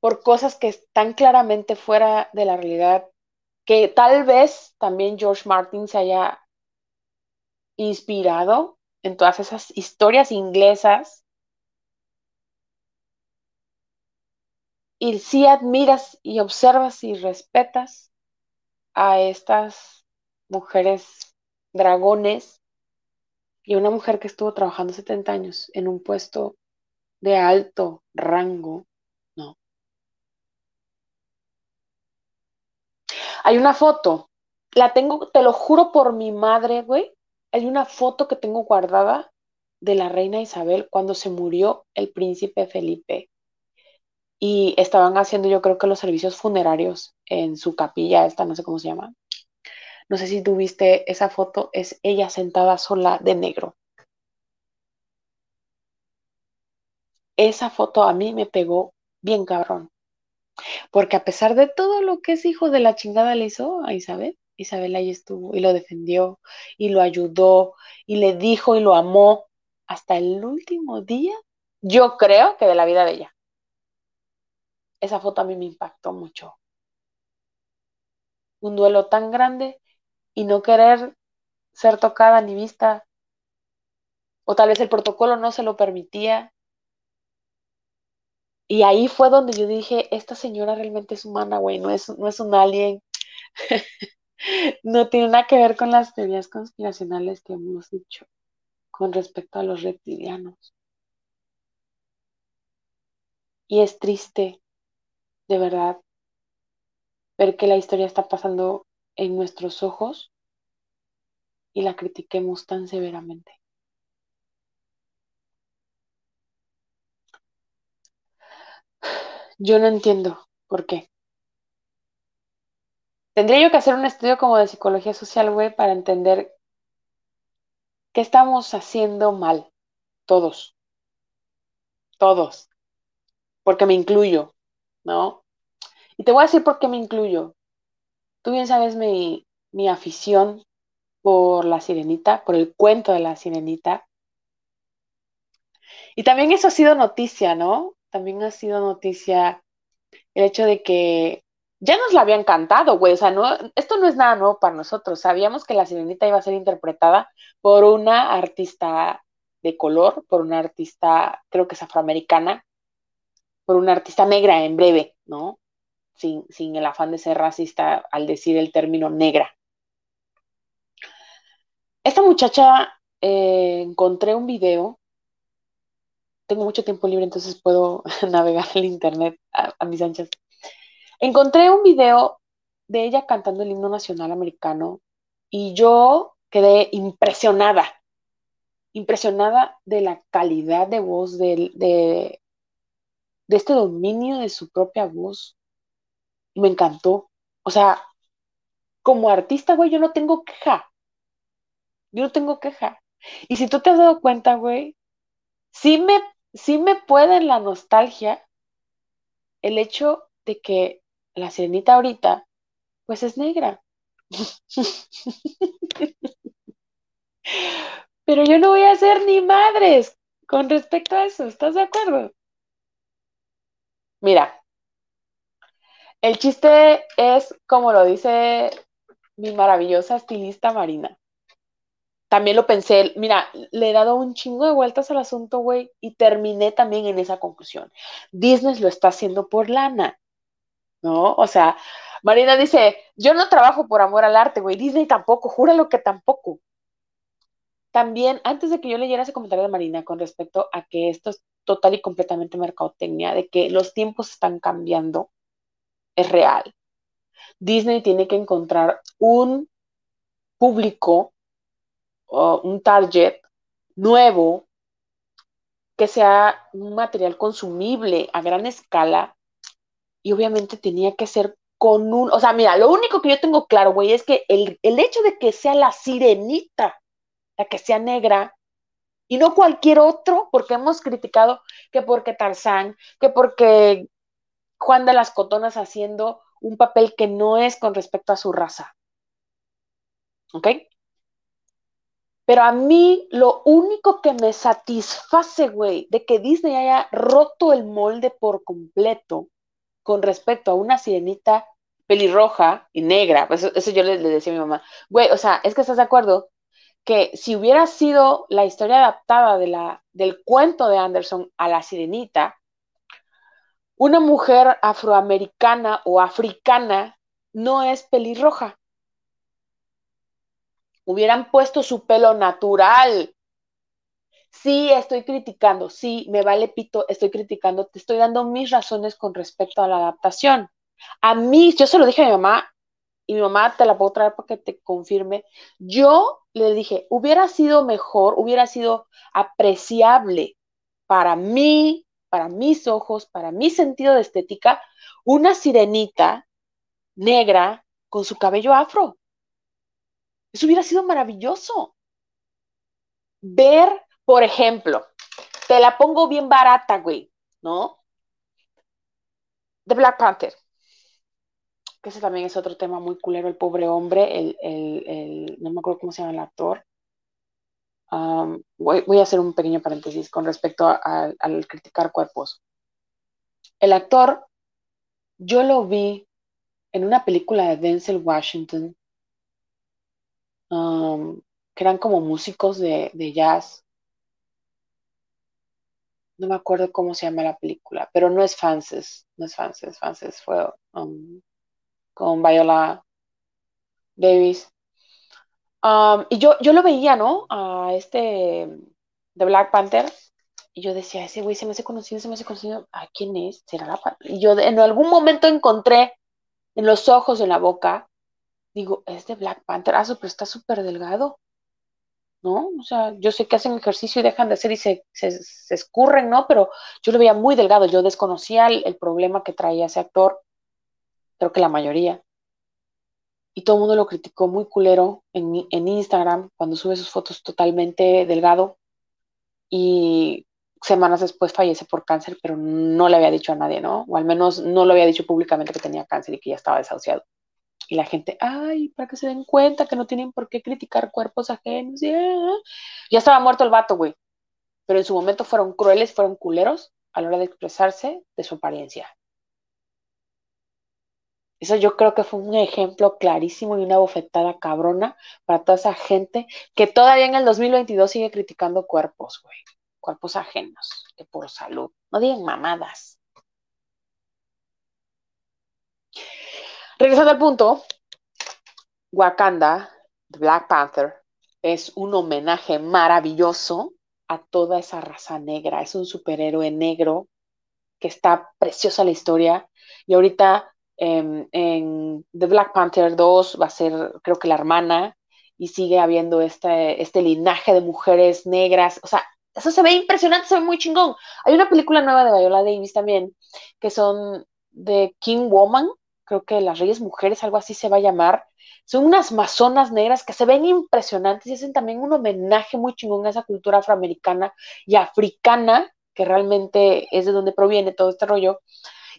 Por cosas que están claramente fuera de la realidad, que tal vez también George Martin se haya inspirado en todas esas historias inglesas. Y si admiras y observas y respetas a estas mujeres dragones. Y una mujer que estuvo trabajando 70 años en un puesto de alto rango, no. Hay una foto, la tengo, te lo juro por mi madre, güey, hay una foto que tengo guardada de la reina Isabel cuando se murió el príncipe Felipe y estaban haciendo yo creo que los servicios funerarios en su capilla, esta no sé cómo se llama. No sé si tuviste esa foto, es ella sentada sola de negro. Esa foto a mí me pegó bien cabrón. Porque a pesar de todo lo que ese hijo de la chingada le hizo a Isabel, Isabel ahí estuvo y lo defendió y lo ayudó y le dijo y lo amó hasta el último día, yo creo que de la vida de ella esa foto a mí me impactó mucho. Un duelo tan grande y no querer ser tocada ni vista, o tal vez el protocolo no se lo permitía. Y ahí fue donde yo dije, esta señora realmente es humana, güey, no es, no es un alien. no tiene nada que ver con las teorías conspiracionales que hemos dicho con respecto a los reptilianos. Y es triste, de verdad, ver que la historia está pasando en nuestros ojos y la critiquemos tan severamente. Yo no entiendo por qué. Tendría yo que hacer un estudio como de psicología social, güey, para entender qué estamos haciendo mal. Todos. Todos. Porque me incluyo, ¿no? Y te voy a decir por qué me incluyo. Tú bien sabes mi, mi afición por la sirenita, por el cuento de la sirenita. Y también eso ha sido noticia, ¿no? También ha sido noticia el hecho de que ya nos la habían cantado, güey. O sea, no, esto no es nada nuevo para nosotros. Sabíamos que la sirenita iba a ser interpretada por una artista de color, por una artista, creo que es afroamericana, por una artista negra en breve, ¿no? Sin, sin el afán de ser racista al decir el término negra. Esta muchacha, eh, encontré un video, tengo mucho tiempo libre, entonces puedo navegar el internet a, a mis anchas. Encontré un video de ella cantando el himno nacional americano y yo quedé impresionada, impresionada de la calidad de voz, de, de, de este dominio de su propia voz. Me encantó. O sea, como artista, güey, yo no tengo queja. Yo no tengo queja. Y si tú te has dado cuenta, güey, sí me, sí me puede en la nostalgia el hecho de que la sirenita ahorita, pues es negra. Pero yo no voy a ser ni madres con respecto a eso, ¿estás de acuerdo? Mira, el chiste es como lo dice mi maravillosa estilista Marina. También lo pensé, mira, le he dado un chingo de vueltas al asunto, güey, y terminé también en esa conclusión. Disney lo está haciendo por lana, ¿no? O sea, Marina dice, yo no trabajo por amor al arte, güey, Disney tampoco, júralo que tampoco. También, antes de que yo leyera ese comentario de Marina con respecto a que esto es total y completamente mercadotecnia, de que los tiempos están cambiando, es real. Disney tiene que encontrar un público, o un target nuevo, que sea un material consumible a gran escala y obviamente tenía que ser con un, o sea, mira, lo único que yo tengo claro, güey, es que el, el hecho de que sea la sirenita, la que sea negra, y no cualquier otro, porque hemos criticado que porque Tarzán, que porque Juan de las Cotonas haciendo un papel que no es con respecto a su raza. ¿Ok? Pero a mí lo único que me satisface, güey, de que Disney haya roto el molde por completo con respecto a una sirenita pelirroja y negra, pues eso, yo le, decía a mi mamá, güey, o sea, es que estás de acuerdo que si hubiera sido la historia adaptada del cuento de Anderson a la sirenita, una mujer afroamericana o africana no es pelirroja. Hubieran puesto su pelo natural. Sí, estoy criticando, sí, me vale pito, estoy criticando, te estoy dando mis razones con respecto a la adaptación. A mí, yo se lo dije a mi mamá y mi mamá te la puedo traer para que te confirme. Yo le dije, hubiera sido mejor, hubiera sido apreciable para mí, para mis ojos, para mi sentido de estética, una sirenita negra con su cabello afro. Eso hubiera sido maravilloso. Ver, por ejemplo, te la pongo bien barata, güey, ¿no? The Black Panther, que ese también es otro tema muy culero, el pobre hombre, el, el, el no me acuerdo cómo se llama el actor. Um, voy, a hacer un pequeño paréntesis con respecto al criticar cuerpos. El actor, yo lo vi en una película de Denzel Washington, um, que eran como músicos de, jazz. No me acuerdo cómo se llama la película, pero no es Fances, no es Fances, Fances fue um, con Viola Davis. Um, y yo, yo lo veía, ¿no? A este de Black Panther. Y yo decía, ese güey se me hace conocido, se me hace conocido. ¿A quién es? ¿Será la Y yo en algún momento encontré en los ojos, en la boca, digo, es de Black Panther. Ah, pero está súper delgado. ¿No? O sea, yo sé que hacen ejercicio y dejan de hacer y se, se, escurren, ¿no? Pero yo lo veía muy delgado, yo desconocía el, problema que traía ese actor, creo que la mayoría. Y todo el mundo lo criticó muy culero en, en Instagram cuando sube sus fotos totalmente delgado. Y semanas después fallece por cáncer, pero no le había dicho a nadie, ¿no? O al menos no lo había dicho públicamente que tenía cáncer y que ya estaba desahuciado. Y la gente, ay, para que se den cuenta que no tienen por qué criticar cuerpos ajenos. Ah". Ya estaba muerto el vato, güey. Pero en su momento fueron crueles, fueron culeros a la hora de expresarse de su apariencia. Eso yo creo que fue un ejemplo clarísimo y una bofetada cabrona para toda esa gente que todavía en el 2022 sigue criticando cuerpos, güey. Cuerpos ajenos, que por salud. No digan mamadas. Regresando al punto, Wakanda, The Black Panther, es un homenaje maravilloso a toda esa raza negra. Es un superhéroe negro que está preciosa la historia. Y ahorita em, en The Black Panther 2 va a ser, creo que la hermana, y sigue habiendo este, este linaje de mujeres negras. O sea, eso se ve impresionante, se ve muy chingón. Hay una película nueva de Viola Davis también, que son de King Woman, creo que las Reyes Mujeres, algo así se va a llamar. Son unas mazonas negras que se ven impresionantes y hacen también un homenaje muy chingón a esa cultura afroamericana y africana, que realmente es de donde proviene todo este rollo.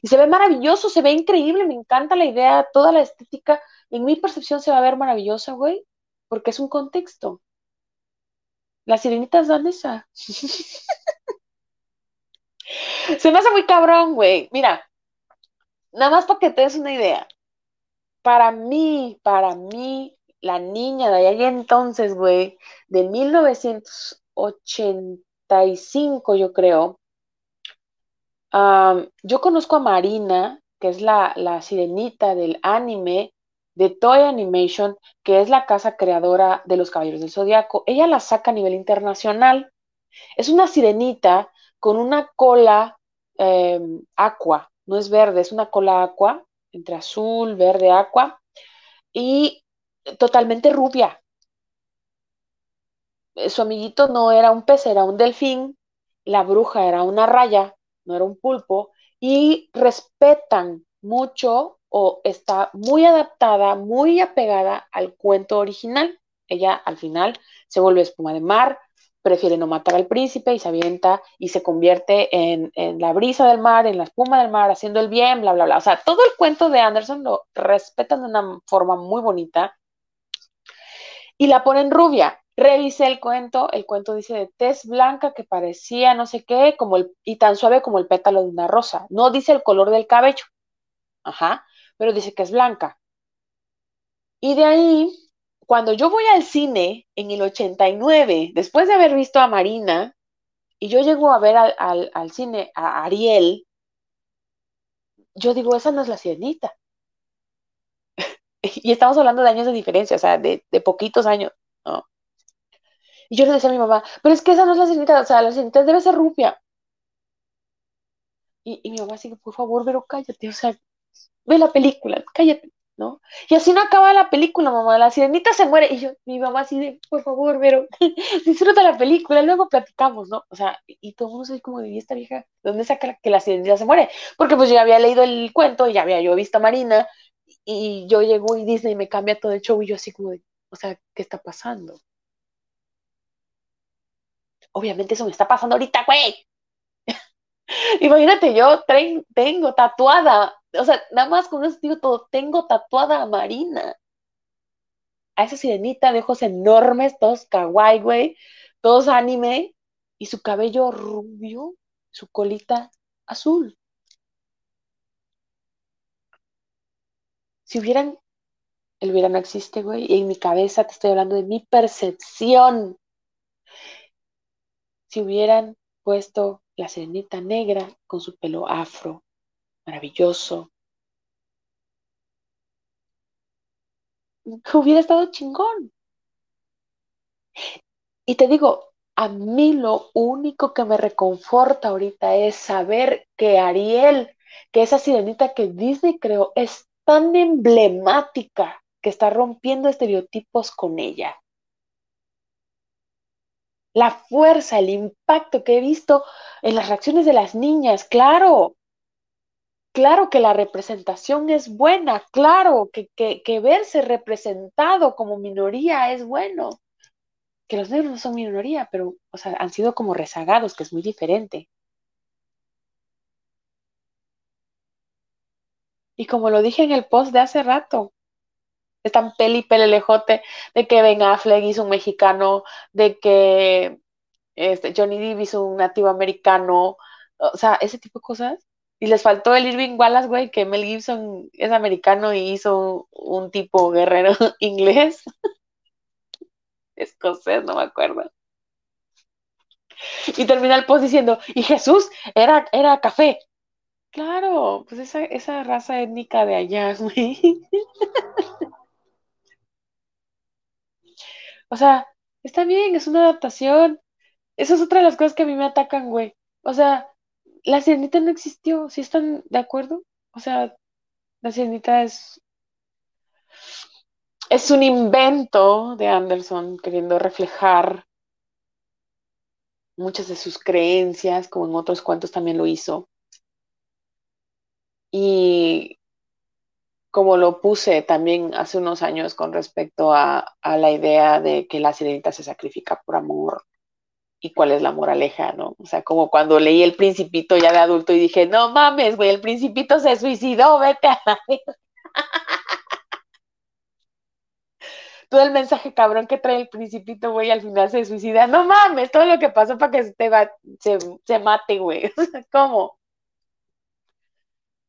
Y se ve maravilloso, se ve increíble, me encanta la idea, toda la estética. En mi percepción se va a ver maravillosa, güey, porque es un contexto. Las sirenitas danesa. se me hace muy cabrón, güey. Mira, nada más para que te des una idea. Para mí, para mí, la niña de allá entonces, güey, de 1985, yo creo, yo conozco a Marina, que es la, la sirenita del anime de Toy Animation, que es la casa creadora de los Caballeros del Zodiaco. Ella la saca a nivel internacional. Es una sirenita con una cola eh, aqua, no es verde, es una cola aqua, entre azul, verde, aqua, y totalmente rubia. Su amiguito no era un pez, era un delfín, la bruja era una raya, no era un pulpo, y respetan mucho o está muy adaptada, muy apegada al cuento original. Ella al final se vuelve espuma de mar, prefiere no matar al príncipe y se avienta y se convierte en, la brisa del mar, en la espuma del mar, haciendo el bien, bla, bla, bla. O sea, todo el cuento de Anderson lo respetan de una forma muy bonita y la ponen rubia. Revisé el cuento, el cuento dice de tez blanca que parecía no sé qué, como el, y tan suave como el pétalo de una rosa. No dice el color del cabello, ajá, pero dice que es blanca. Y de ahí cuando yo voy al cine en el 89, después de haber visto a Marina, y yo llego a ver al, cine a Ariel, yo digo, esa no es la sirenita. y estamos hablando de años de diferencia, o sea, de, poquitos años, ¿no? Y yo le decía a mi mamá, pero es que esa no es la sirenita, o sea, la sirenita debe ser rubia. Y, y mi mamá dice, por favor, pero cállate, o sea, ve la película, cállate. Y así no acaba la película, mamá, la sirenita se muere, y yo, mi mamá así de, por favor, pero disfruta la película, luego platicamos, ¿no? O sea, y todo el mundo se como, de esta vieja? dónde saca que la sirenita se muere? Porque pues yo ya había leído el cuento, y ya había yo visto a Marina, y yo llego y Disney me cambia todo el show, y yo así como de, o sea, ¿qué está pasando? Obviamente eso me está pasando ahorita, güey. Imagínate, yo tengo tatuada o sea, nada más con eso digo todo, tengo tatuada a Marina. A esa sirenita de ojos enormes, todos kawaii, güey, todos anime, y su cabello rubio, su colita azul. Si hubieran, el hubiera no existe, güey, y en mi cabeza te estoy hablando de mi percepción. Si hubieran puesto la sirenita negra con su pelo afro, maravilloso. Hubiera estado chingón. Y te digo, A mí lo único que me reconforta ahorita es saber que Ariel, que esa sirenita que Disney creó, es tan emblemática que está rompiendo estereotipos con ella. La fuerza, el impacto que he visto en las reacciones de las niñas, claro, claro que la representación es buena, claro que, que, verse representado como minoría es bueno. Que los negros no son minoría, pero, o sea, han sido como rezagados, que es muy diferente. Y como lo dije en el post de hace rato, están peli pelelejote de que Ben Affleck hizo un mexicano, de que este, Johnny Depp hizo un nativo americano, o sea, ese tipo de cosas. Y les faltó el Irving Wallace, güey, que Mel Gibson es americano y hizo un, tipo guerrero inglés. Escocés, no me acuerdo. Y termina el post diciendo, y Jesús era, era café. Claro, pues esa, esa raza étnica de allá, güey. O sea, está bien, es una adaptación. Esa es otra de las cosas que a mí me atacan, güey. O sea, la sirenita no existió, ¿sí están de acuerdo? O sea, la sirenita es es un invento de Anderson queriendo reflejar muchas de sus creencias, como en otros cuentos también lo hizo. Y como lo puse también hace unos años con respecto a, la idea de que la sirenita se sacrifica por amor y cuál es la moraleja, ¿no? O sea, como cuando leí El Principito ya de adulto y dije, no mames, güey, el Principito se suicidó, vete a la Todo el mensaje cabrón que trae el Principito, güey, al final se suicida. No mames, todo lo que pasó para que se, mate, güey. ¿Cómo?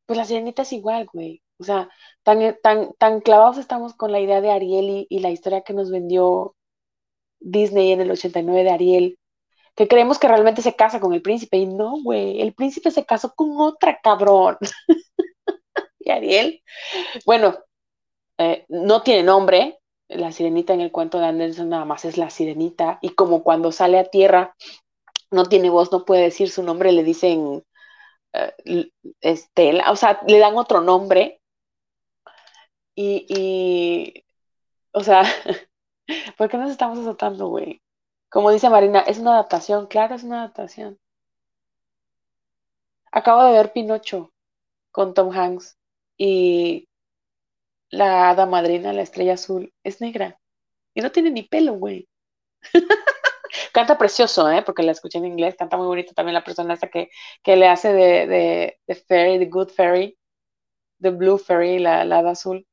Pues la sirenita es igual, güey. O sea, tan, tan, tan clavados estamos con la idea de Ariel y, la historia que nos vendió Disney en el 89 de Ariel, que creemos que realmente se casa con el príncipe. Y no, güey, el príncipe se casó con otra cabrón. y Ariel, bueno, eh, no tiene nombre. La sirenita en el cuento de Anderson nada más es la sirenita. Y como cuando sale a tierra, no tiene voz, no puede decir su nombre, le dicen eh, Estela, o sea, le dan otro nombre y, o sea, ¿por qué nos estamos azotando, güey? Como dice Marina, es una adaptación, claro, es una adaptación. Acabo de ver Pinocho con Tom Hanks y la hada madrina, la estrella azul, es negra y no tiene ni pelo, güey. canta precioso, ¿eh? Porque la escuché en inglés, canta muy bonito también la persona esta que, que le hace de, de, de Fairy, The Good Fairy, The Blue Fairy, la, la hada azul.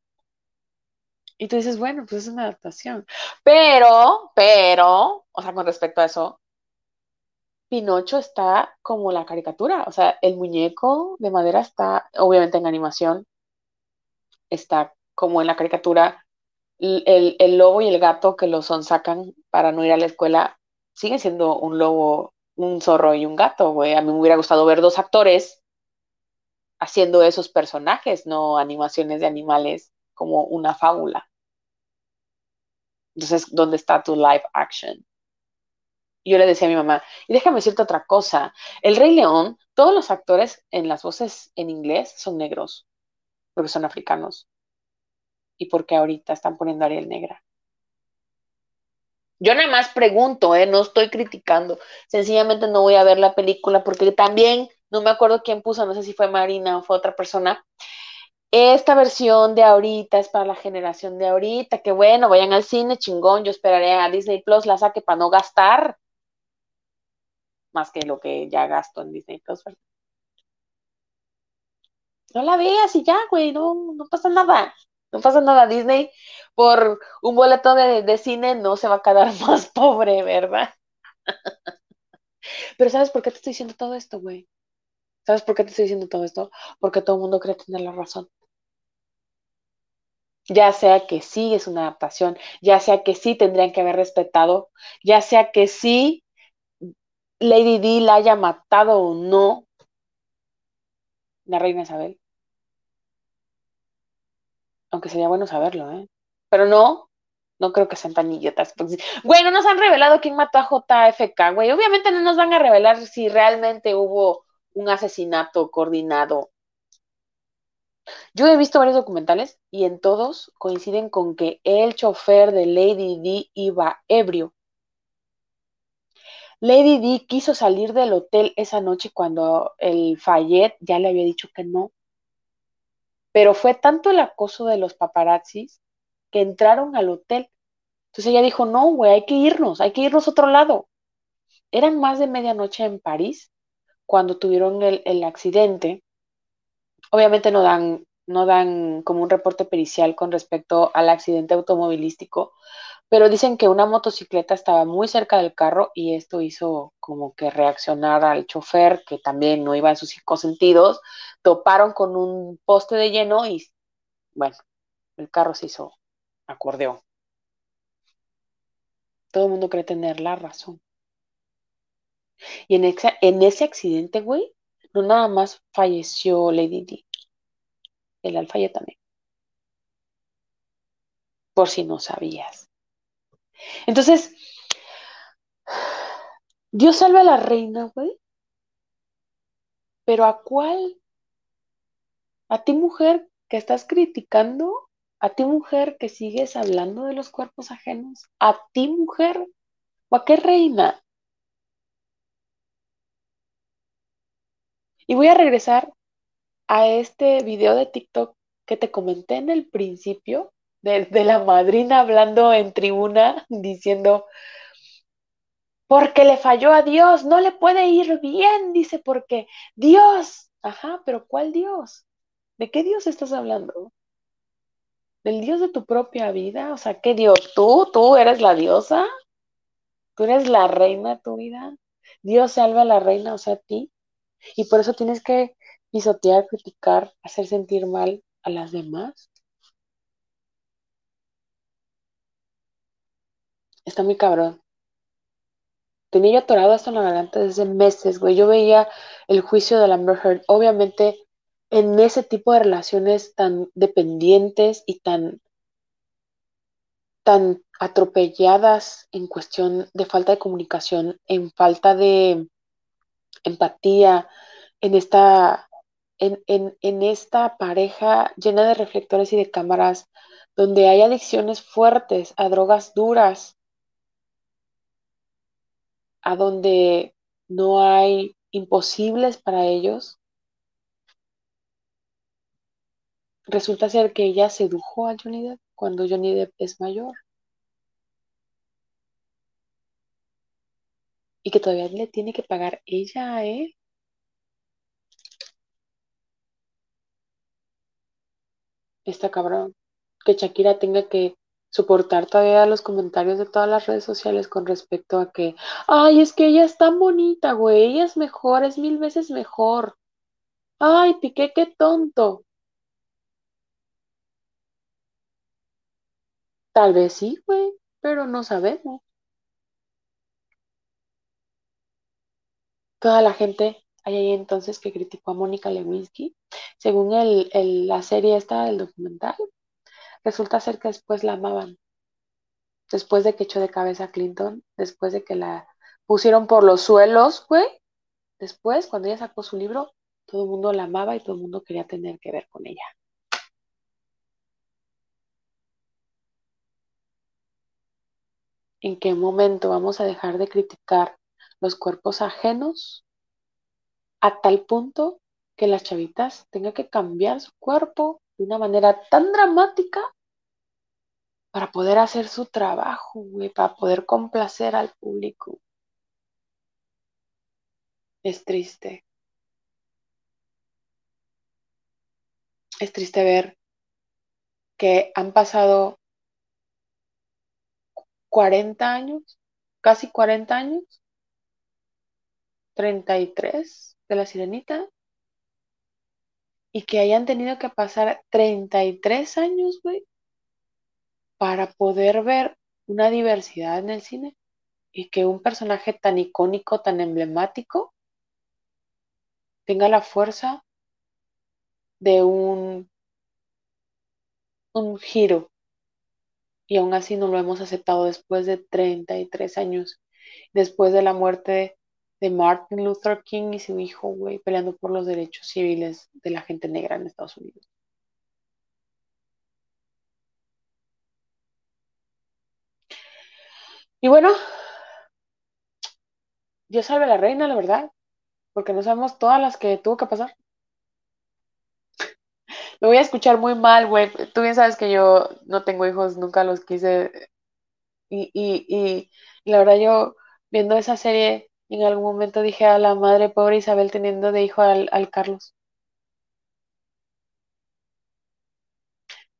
Y tú dices, bueno, pues es una adaptación. Pero, pero, o sea, con respecto a eso, Pinocho está como la caricatura, o sea, el muñeco de madera está, obviamente en animación, está como en la caricatura, el, el lobo y el gato que lo sacan para no ir a la escuela, siguen siendo un lobo, un zorro y un gato, güey. A mí me hubiera gustado ver dos actores haciendo esos personajes, no animaciones de animales como una fábula. Entonces, ¿dónde está tu live action? yo le decía a mi mamá, y déjame decirte otra cosa, el Rey León, todos los actores en las voces en inglés son negros, porque son africanos, y porque ahorita están poniendo Ariel negra. Yo nada más pregunto, ¿eh? no estoy criticando, sencillamente no voy a ver la película porque también, no me acuerdo quién puso, no sé si fue Marina o fue otra persona, esta versión de ahorita es para la generación de ahorita, que bueno, vayan al cine, chingón, yo esperaré a Disney Plus la saque para no gastar más que lo que ya gasto en Disney Plus. No la veas y ya, güey, no, no pasa nada. No pasa nada. Disney por un boleto de, de cine no se va a quedar más pobre, ¿verdad? Pero ¿sabes por qué te estoy diciendo todo esto, güey? ¿Sabes por qué te estoy diciendo todo esto? Porque todo el mundo cree tener la razón ya sea que sí es una adaptación, ya sea que sí tendrían que haber respetado, ya sea que sí Lady Di la haya matado o no, la reina Isabel. Aunque sería bueno saberlo, ¿eh? Pero no, No creo que sean tan idiotas. Güey, no nos han revelado quién mató a JFK, güey. Obviamente no nos van a revelar si realmente hubo un asesinato coordinado. Yo he visto varios documentales y en todos coinciden con que el chofer de Lady D iba ebrio. Lady D quiso salir del hotel esa noche cuando el Fayette ya le había dicho que no. Pero fue tanto el acoso de los paparazzis que entraron al hotel. Entonces ella dijo, no, güey, hay que irnos, hay que irnos a otro lado. Eran más de medianoche en París cuando tuvieron el, accidente. Obviamente no dan, no dan como un reporte pericial con respecto al accidente automovilístico, pero dicen que una motocicleta estaba muy cerca del carro y esto hizo como que reaccionar al chofer, que también no iba en sus cinco sentidos, toparon con un poste de lleno y, bueno, el carro se hizo acordeón. Todo el mundo cree tener la razón. Y en, en ese accidente, güey, no nada más falleció Lady D. El alfalle también. Por si no sabías. Entonces, Dios salva a la reina, güey. Pero ¿a cuál? ¿A ti mujer que estás criticando? ¿A ti mujer que sigues hablando de los cuerpos ajenos? ¿A ti mujer? ¿O a qué reina? Y voy a regresar a este video de TikTok que te comenté en el principio, de, la madrina hablando en tribuna diciendo, porque le falló a Dios, no le puede ir bien, dice, porque Dios, ajá, pero ¿cuál Dios? ¿De qué Dios estás hablando? ¿Del Dios de tu propia vida? O sea, ¿qué Dios? ¿Tú? ¿Tú eres la diosa? ¿Tú eres la reina de tu vida? Dios salva a la reina, o sea, a ti. Y por eso tienes que pisotear, criticar, hacer sentir mal a las demás. Está muy cabrón. Tenía yo atorado esto en la garganta desde meses, güey. Yo veía el juicio de la Amber Heard. Obviamente, en ese tipo de relaciones tan dependientes y tan, tan atropelladas en cuestión de falta de comunicación, en falta de empatía, en esta, en, en esta pareja llena de reflectores y de cámaras, donde hay adicciones fuertes a drogas duras, a donde no hay imposibles para ellos, resulta ser que ella sedujo a Johnny Depp cuando Johnny Depp es mayor. Y que todavía le tiene que pagar ella a él. Está cabrón. Que Shakira tenga que soportar todavía los comentarios de todas las redes sociales con respecto a que, ay, es que ella es tan bonita, güey, ella es mejor, es mil veces mejor. Ay, Piqué, qué tonto. Tal vez sí, güey, pero no sabemos. Toda la gente ahí entonces que criticó a Mónica Lewinsky, según el, la serie esta del documental, resulta ser que después la amaban. Después de que echó de cabeza a Clinton, después de que la pusieron por los suelos, güey. Después, cuando ella sacó su libro, todo el mundo la amaba y todo el mundo quería tener que ver con ella. ¿En qué momento vamos a dejar de criticar los cuerpos ajenos a tal punto que las chavitas tengan que cambiar su cuerpo de una manera tan dramática para poder hacer su trabajo, güey, para poder complacer al público? Es triste. Es triste ver que han pasado 40 años, casi 40 años, 33 de la sirenita, y que hayan tenido que pasar 33 años, güey, para poder ver una diversidad en el cine y que un personaje tan icónico, tan emblemático, tenga la fuerza de un, un giro. Y aún así no lo hemos aceptado después de 33 años, después de la muerte de Martin Luther King y su hijo, güey, peleando por los derechos civiles de la gente negra en Estados Unidos. Y bueno, Dios salve a la reina, la verdad, porque no sabemos todas las que tuvo que pasar. Me voy a escuchar muy mal, güey. Tú bien sabes que yo no tengo hijos, nunca los quise. Y, y, y, la verdad yo viendo esa serie, en algún momento dije a la madre pobre Isabel teniendo de hijo al, Carlos.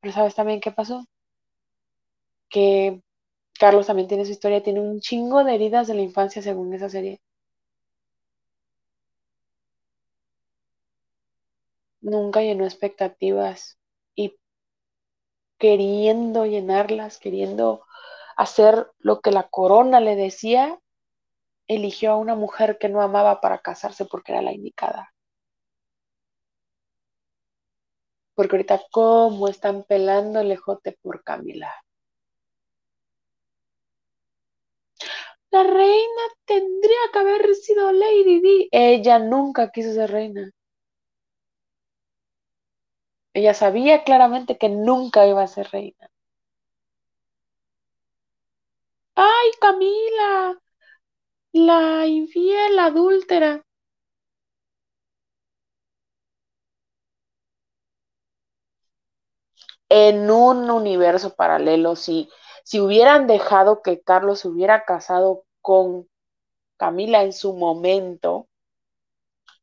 Pero ¿sabes también qué pasó? Que Carlos también tiene su historia, tiene un chingo de heridas de la infancia según esa serie. Nunca llenó expectativas y queriendo llenarlas, queriendo hacer lo que la corona le decía, eligió a una mujer que no amaba para casarse porque era la indicada. Porque ahorita, ¿cómo están pelando el ejote por Camila? La reina tendría que haber sido Lady Di. Ella nunca quiso ser reina. Ella sabía claramente que nunca iba a ser reina. ¡Ay, Camila! La infiel adúltera. En un universo paralelo, si, si hubieran dejado que Carlos se hubiera casado con Camila en su momento,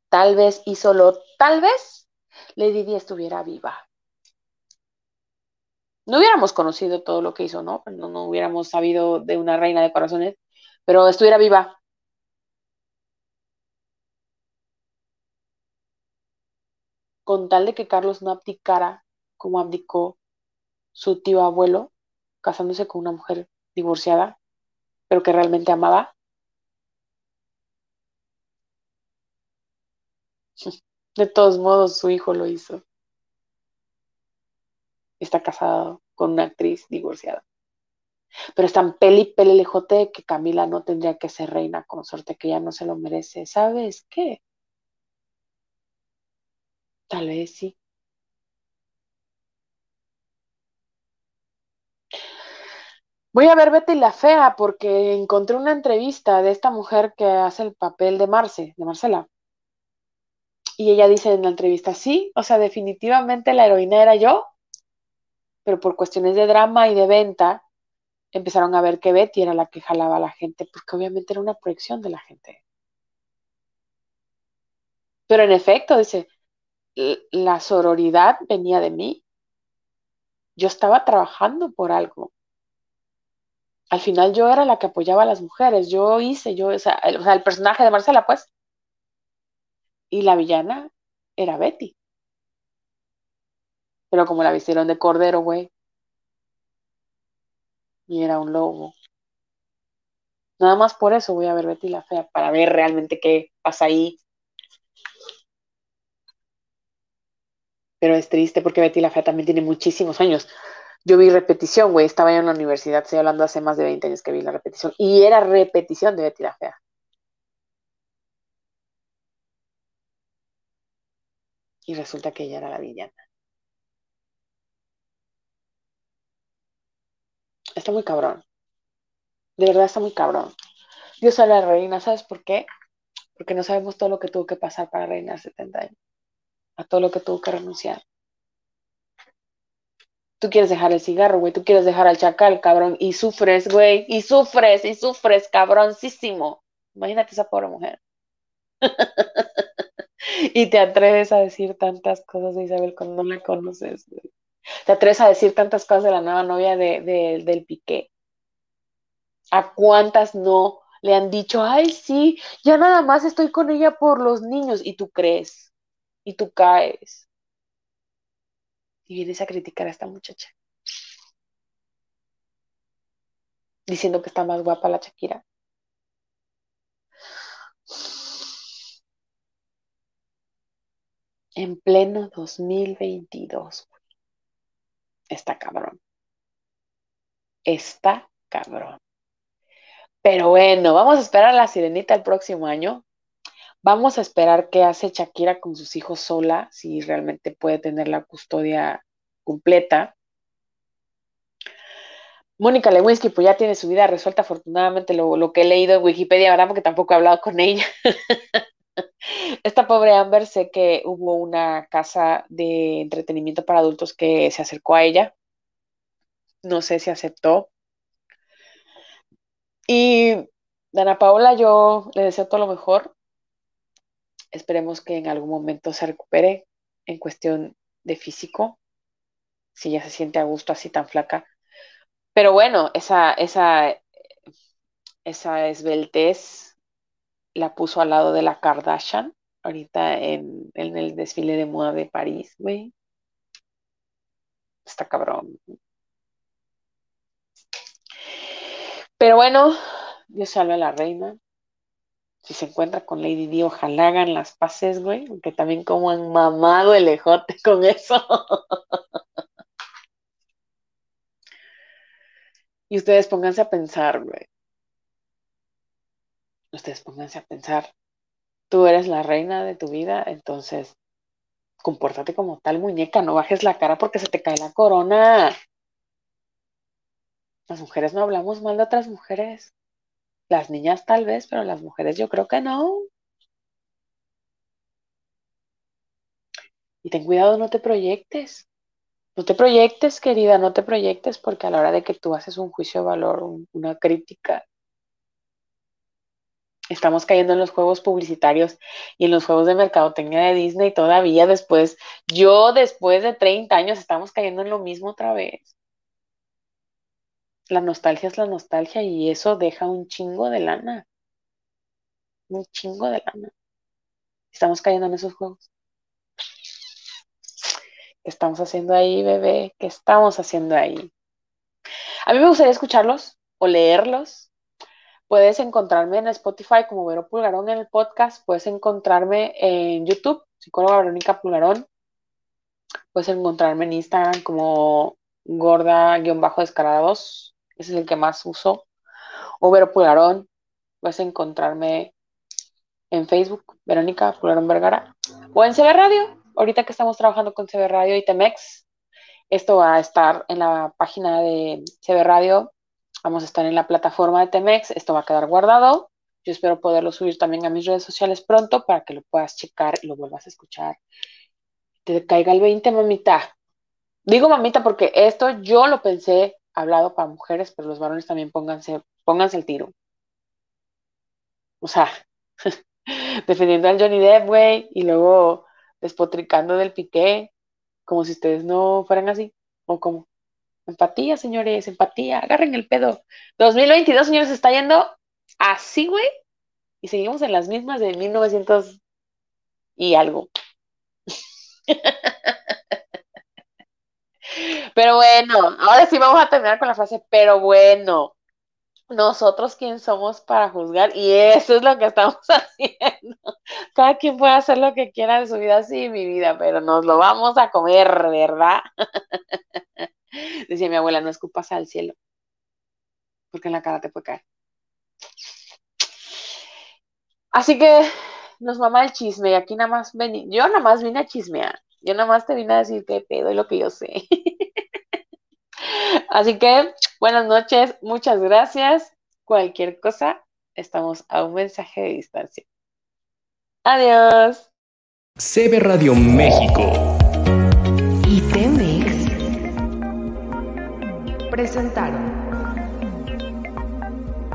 tal vez y solo tal vez Lady Di estuviera viva. No hubiéramos conocido todo lo que hizo, ¿no? No, no hubiéramos sabido de una reina de corazones, pero estuviera viva. Con tal de que Carlos no abdicara como abdicó su tío abuelo, casándose con una mujer divorciada, pero que realmente amaba. De todos modos, su hijo lo hizo. Está casado con una actriz divorciada. Pero es tan peli lejote que Camila no tendría que ser reina consorte, que ya no se lo merece. ¿Sabes qué? Tal vez sí. Voy a ver Betty la Fea porque encontré una entrevista de esta mujer que hace el papel de Marce, de Marcela. Y ella dice en la entrevista, sí, o sea, definitivamente la heroína era yo, pero por cuestiones de drama y de venta, empezaron a ver que Betty era la que jalaba a la gente, porque obviamente era una proyección de la gente. Pero en efecto, dice, la sororidad venía de mí. Yo estaba trabajando por algo. Al final yo era la que apoyaba a las mujeres. Yo hice, yo, o sea, el, personaje de Marcela, pues. Y la villana era Betty. Pero como la vistieron de cordero, güey. Y era un lobo. Nada más por eso voy a ver Betty la Fea, para ver realmente qué pasa ahí. Pero es triste porque Betty la Fea también tiene muchísimos años. Yo vi repetición, güey, estaba yo en la universidad, estoy hablando hace más de 20 años que vi la repetición, y era repetición de Betty la Fea. Y resulta que ella era la villana. Está muy cabrón. De verdad está muy cabrón. Dios a la reina, ¿sabes por qué? Porque no sabemos todo lo que tuvo que pasar para reinar 70 años. A todo lo que tuvo que renunciar. Tú quieres dejar el cigarro, güey. Tú quieres dejar al chacal, cabrón. Y sufres, güey. Y sufres, y sufres, cabroncísimo. Imagínate esa pobre mujer. y te atreves a decir tantas cosas de Isabel cuando no la conoces, güey. Te atreves a decir tantas cosas de la nueva novia de, de, del Piqué. ¿A cuántas no le han dicho, ay, sí, ya nada más estoy con ella por los niños? Y tú crees, y tú caes. Y vienes a criticar a esta muchacha. Diciendo que está más guapa la Shakira. En pleno 2022. Está cabrón. Está cabrón. Pero bueno, vamos a esperar a la sirenita el próximo año. Vamos a esperar qué hace Shakira con sus hijos sola, si realmente puede tener la custodia completa. Mónica Lewinsky, pues ya tiene su vida resuelta, afortunadamente, lo, que he leído en Wikipedia, ¿verdad? Porque tampoco he hablado con ella. Esta pobre Amber, sé que hubo una casa de entretenimiento para adultos que se acercó a ella. No sé si aceptó. Y Dana Paola, yo le deseo todo lo mejor. Esperemos que en algún momento se recupere en cuestión de físico, si ya se siente a gusto así tan flaca. Pero bueno, esa, esa, esa esbeltez la puso al lado de la Kardashian, ahorita en, en el desfile de moda de París, güey. Está cabrón. Pero bueno, Dios salve a la reina. Si se encuentra con Lady Di, ojalá hagan las paces, güey, aunque también como han mamado el ejote con eso. y ustedes pónganse a pensar, güey. Ustedes pónganse a pensar. Tú eres la reina de tu vida, entonces compórtate como tal muñeca, no bajes la cara porque se te cae la corona. Las mujeres no hablamos mal de otras mujeres. Las niñas tal vez, pero las mujeres yo creo que no. Y ten cuidado, no te proyectes. No te proyectes, querida, no te proyectes, porque a la hora de que tú haces un juicio de valor, una crítica, estamos cayendo en los juegos publicitarios y en los juegos de mercadotecnia de Disney todavía después, yo después de 30 años estamos cayendo en lo mismo otra vez la nostalgia es la nostalgia y eso deja un chingo de lana. Un chingo de lana. Estamos cayendo en esos juegos. ¿Qué estamos haciendo ahí, bebé? ¿Qué estamos haciendo ahí? A mí me gustaría escucharlos o leerlos. Puedes encontrarme en Spotify como Vero Pulgarón en el podcast. Puedes encontrarme en YouTube, psicóloga Verónica Pulgarón. Puedes encontrarme en Instagram como gorda-descarada2 ese es el que más uso. O Vero Pularón, puedes encontrarme en Facebook, Verónica Pularón Vergara, o en CB Radio, ahorita que estamos trabajando con CB Radio y Temex. Esto va a estar en la página de CB Radio, vamos a estar en la plataforma de Temex, esto va a quedar guardado. Yo espero poderlo subir también a mis redes sociales pronto para que lo puedas checar y lo vuelvas a escuchar. Te caiga el 20, mamita. Digo mamita porque esto yo lo pensé hablado para mujeres, pero los varones también pónganse, pónganse el tiro. O sea, defendiendo al Johnny Depp, güey, y luego despotricando del piqué, como si ustedes no fueran así, o como. Empatía, señores, empatía, agarren el pedo. 2022, señores, está yendo así, güey, y seguimos en las mismas de 1900 y algo. Pero bueno, ahora sí vamos a terminar con la frase, pero bueno, nosotros quién somos para juzgar y eso es lo que estamos haciendo. Cada quien puede hacer lo que quiera de su vida, sí, mi vida, pero nos lo vamos a comer, ¿verdad? Decía mi abuela, no escupas al cielo, porque en la cara te puede caer. Así que nos mama el chisme y aquí nada más vení, yo nada más vine a chismear, yo nada más te vine a decir qué pedo y lo que yo sé. Así que buenas noches, muchas gracias. Cualquier cosa, estamos a un mensaje de distancia. Adiós. CB Radio México y Temex presentaron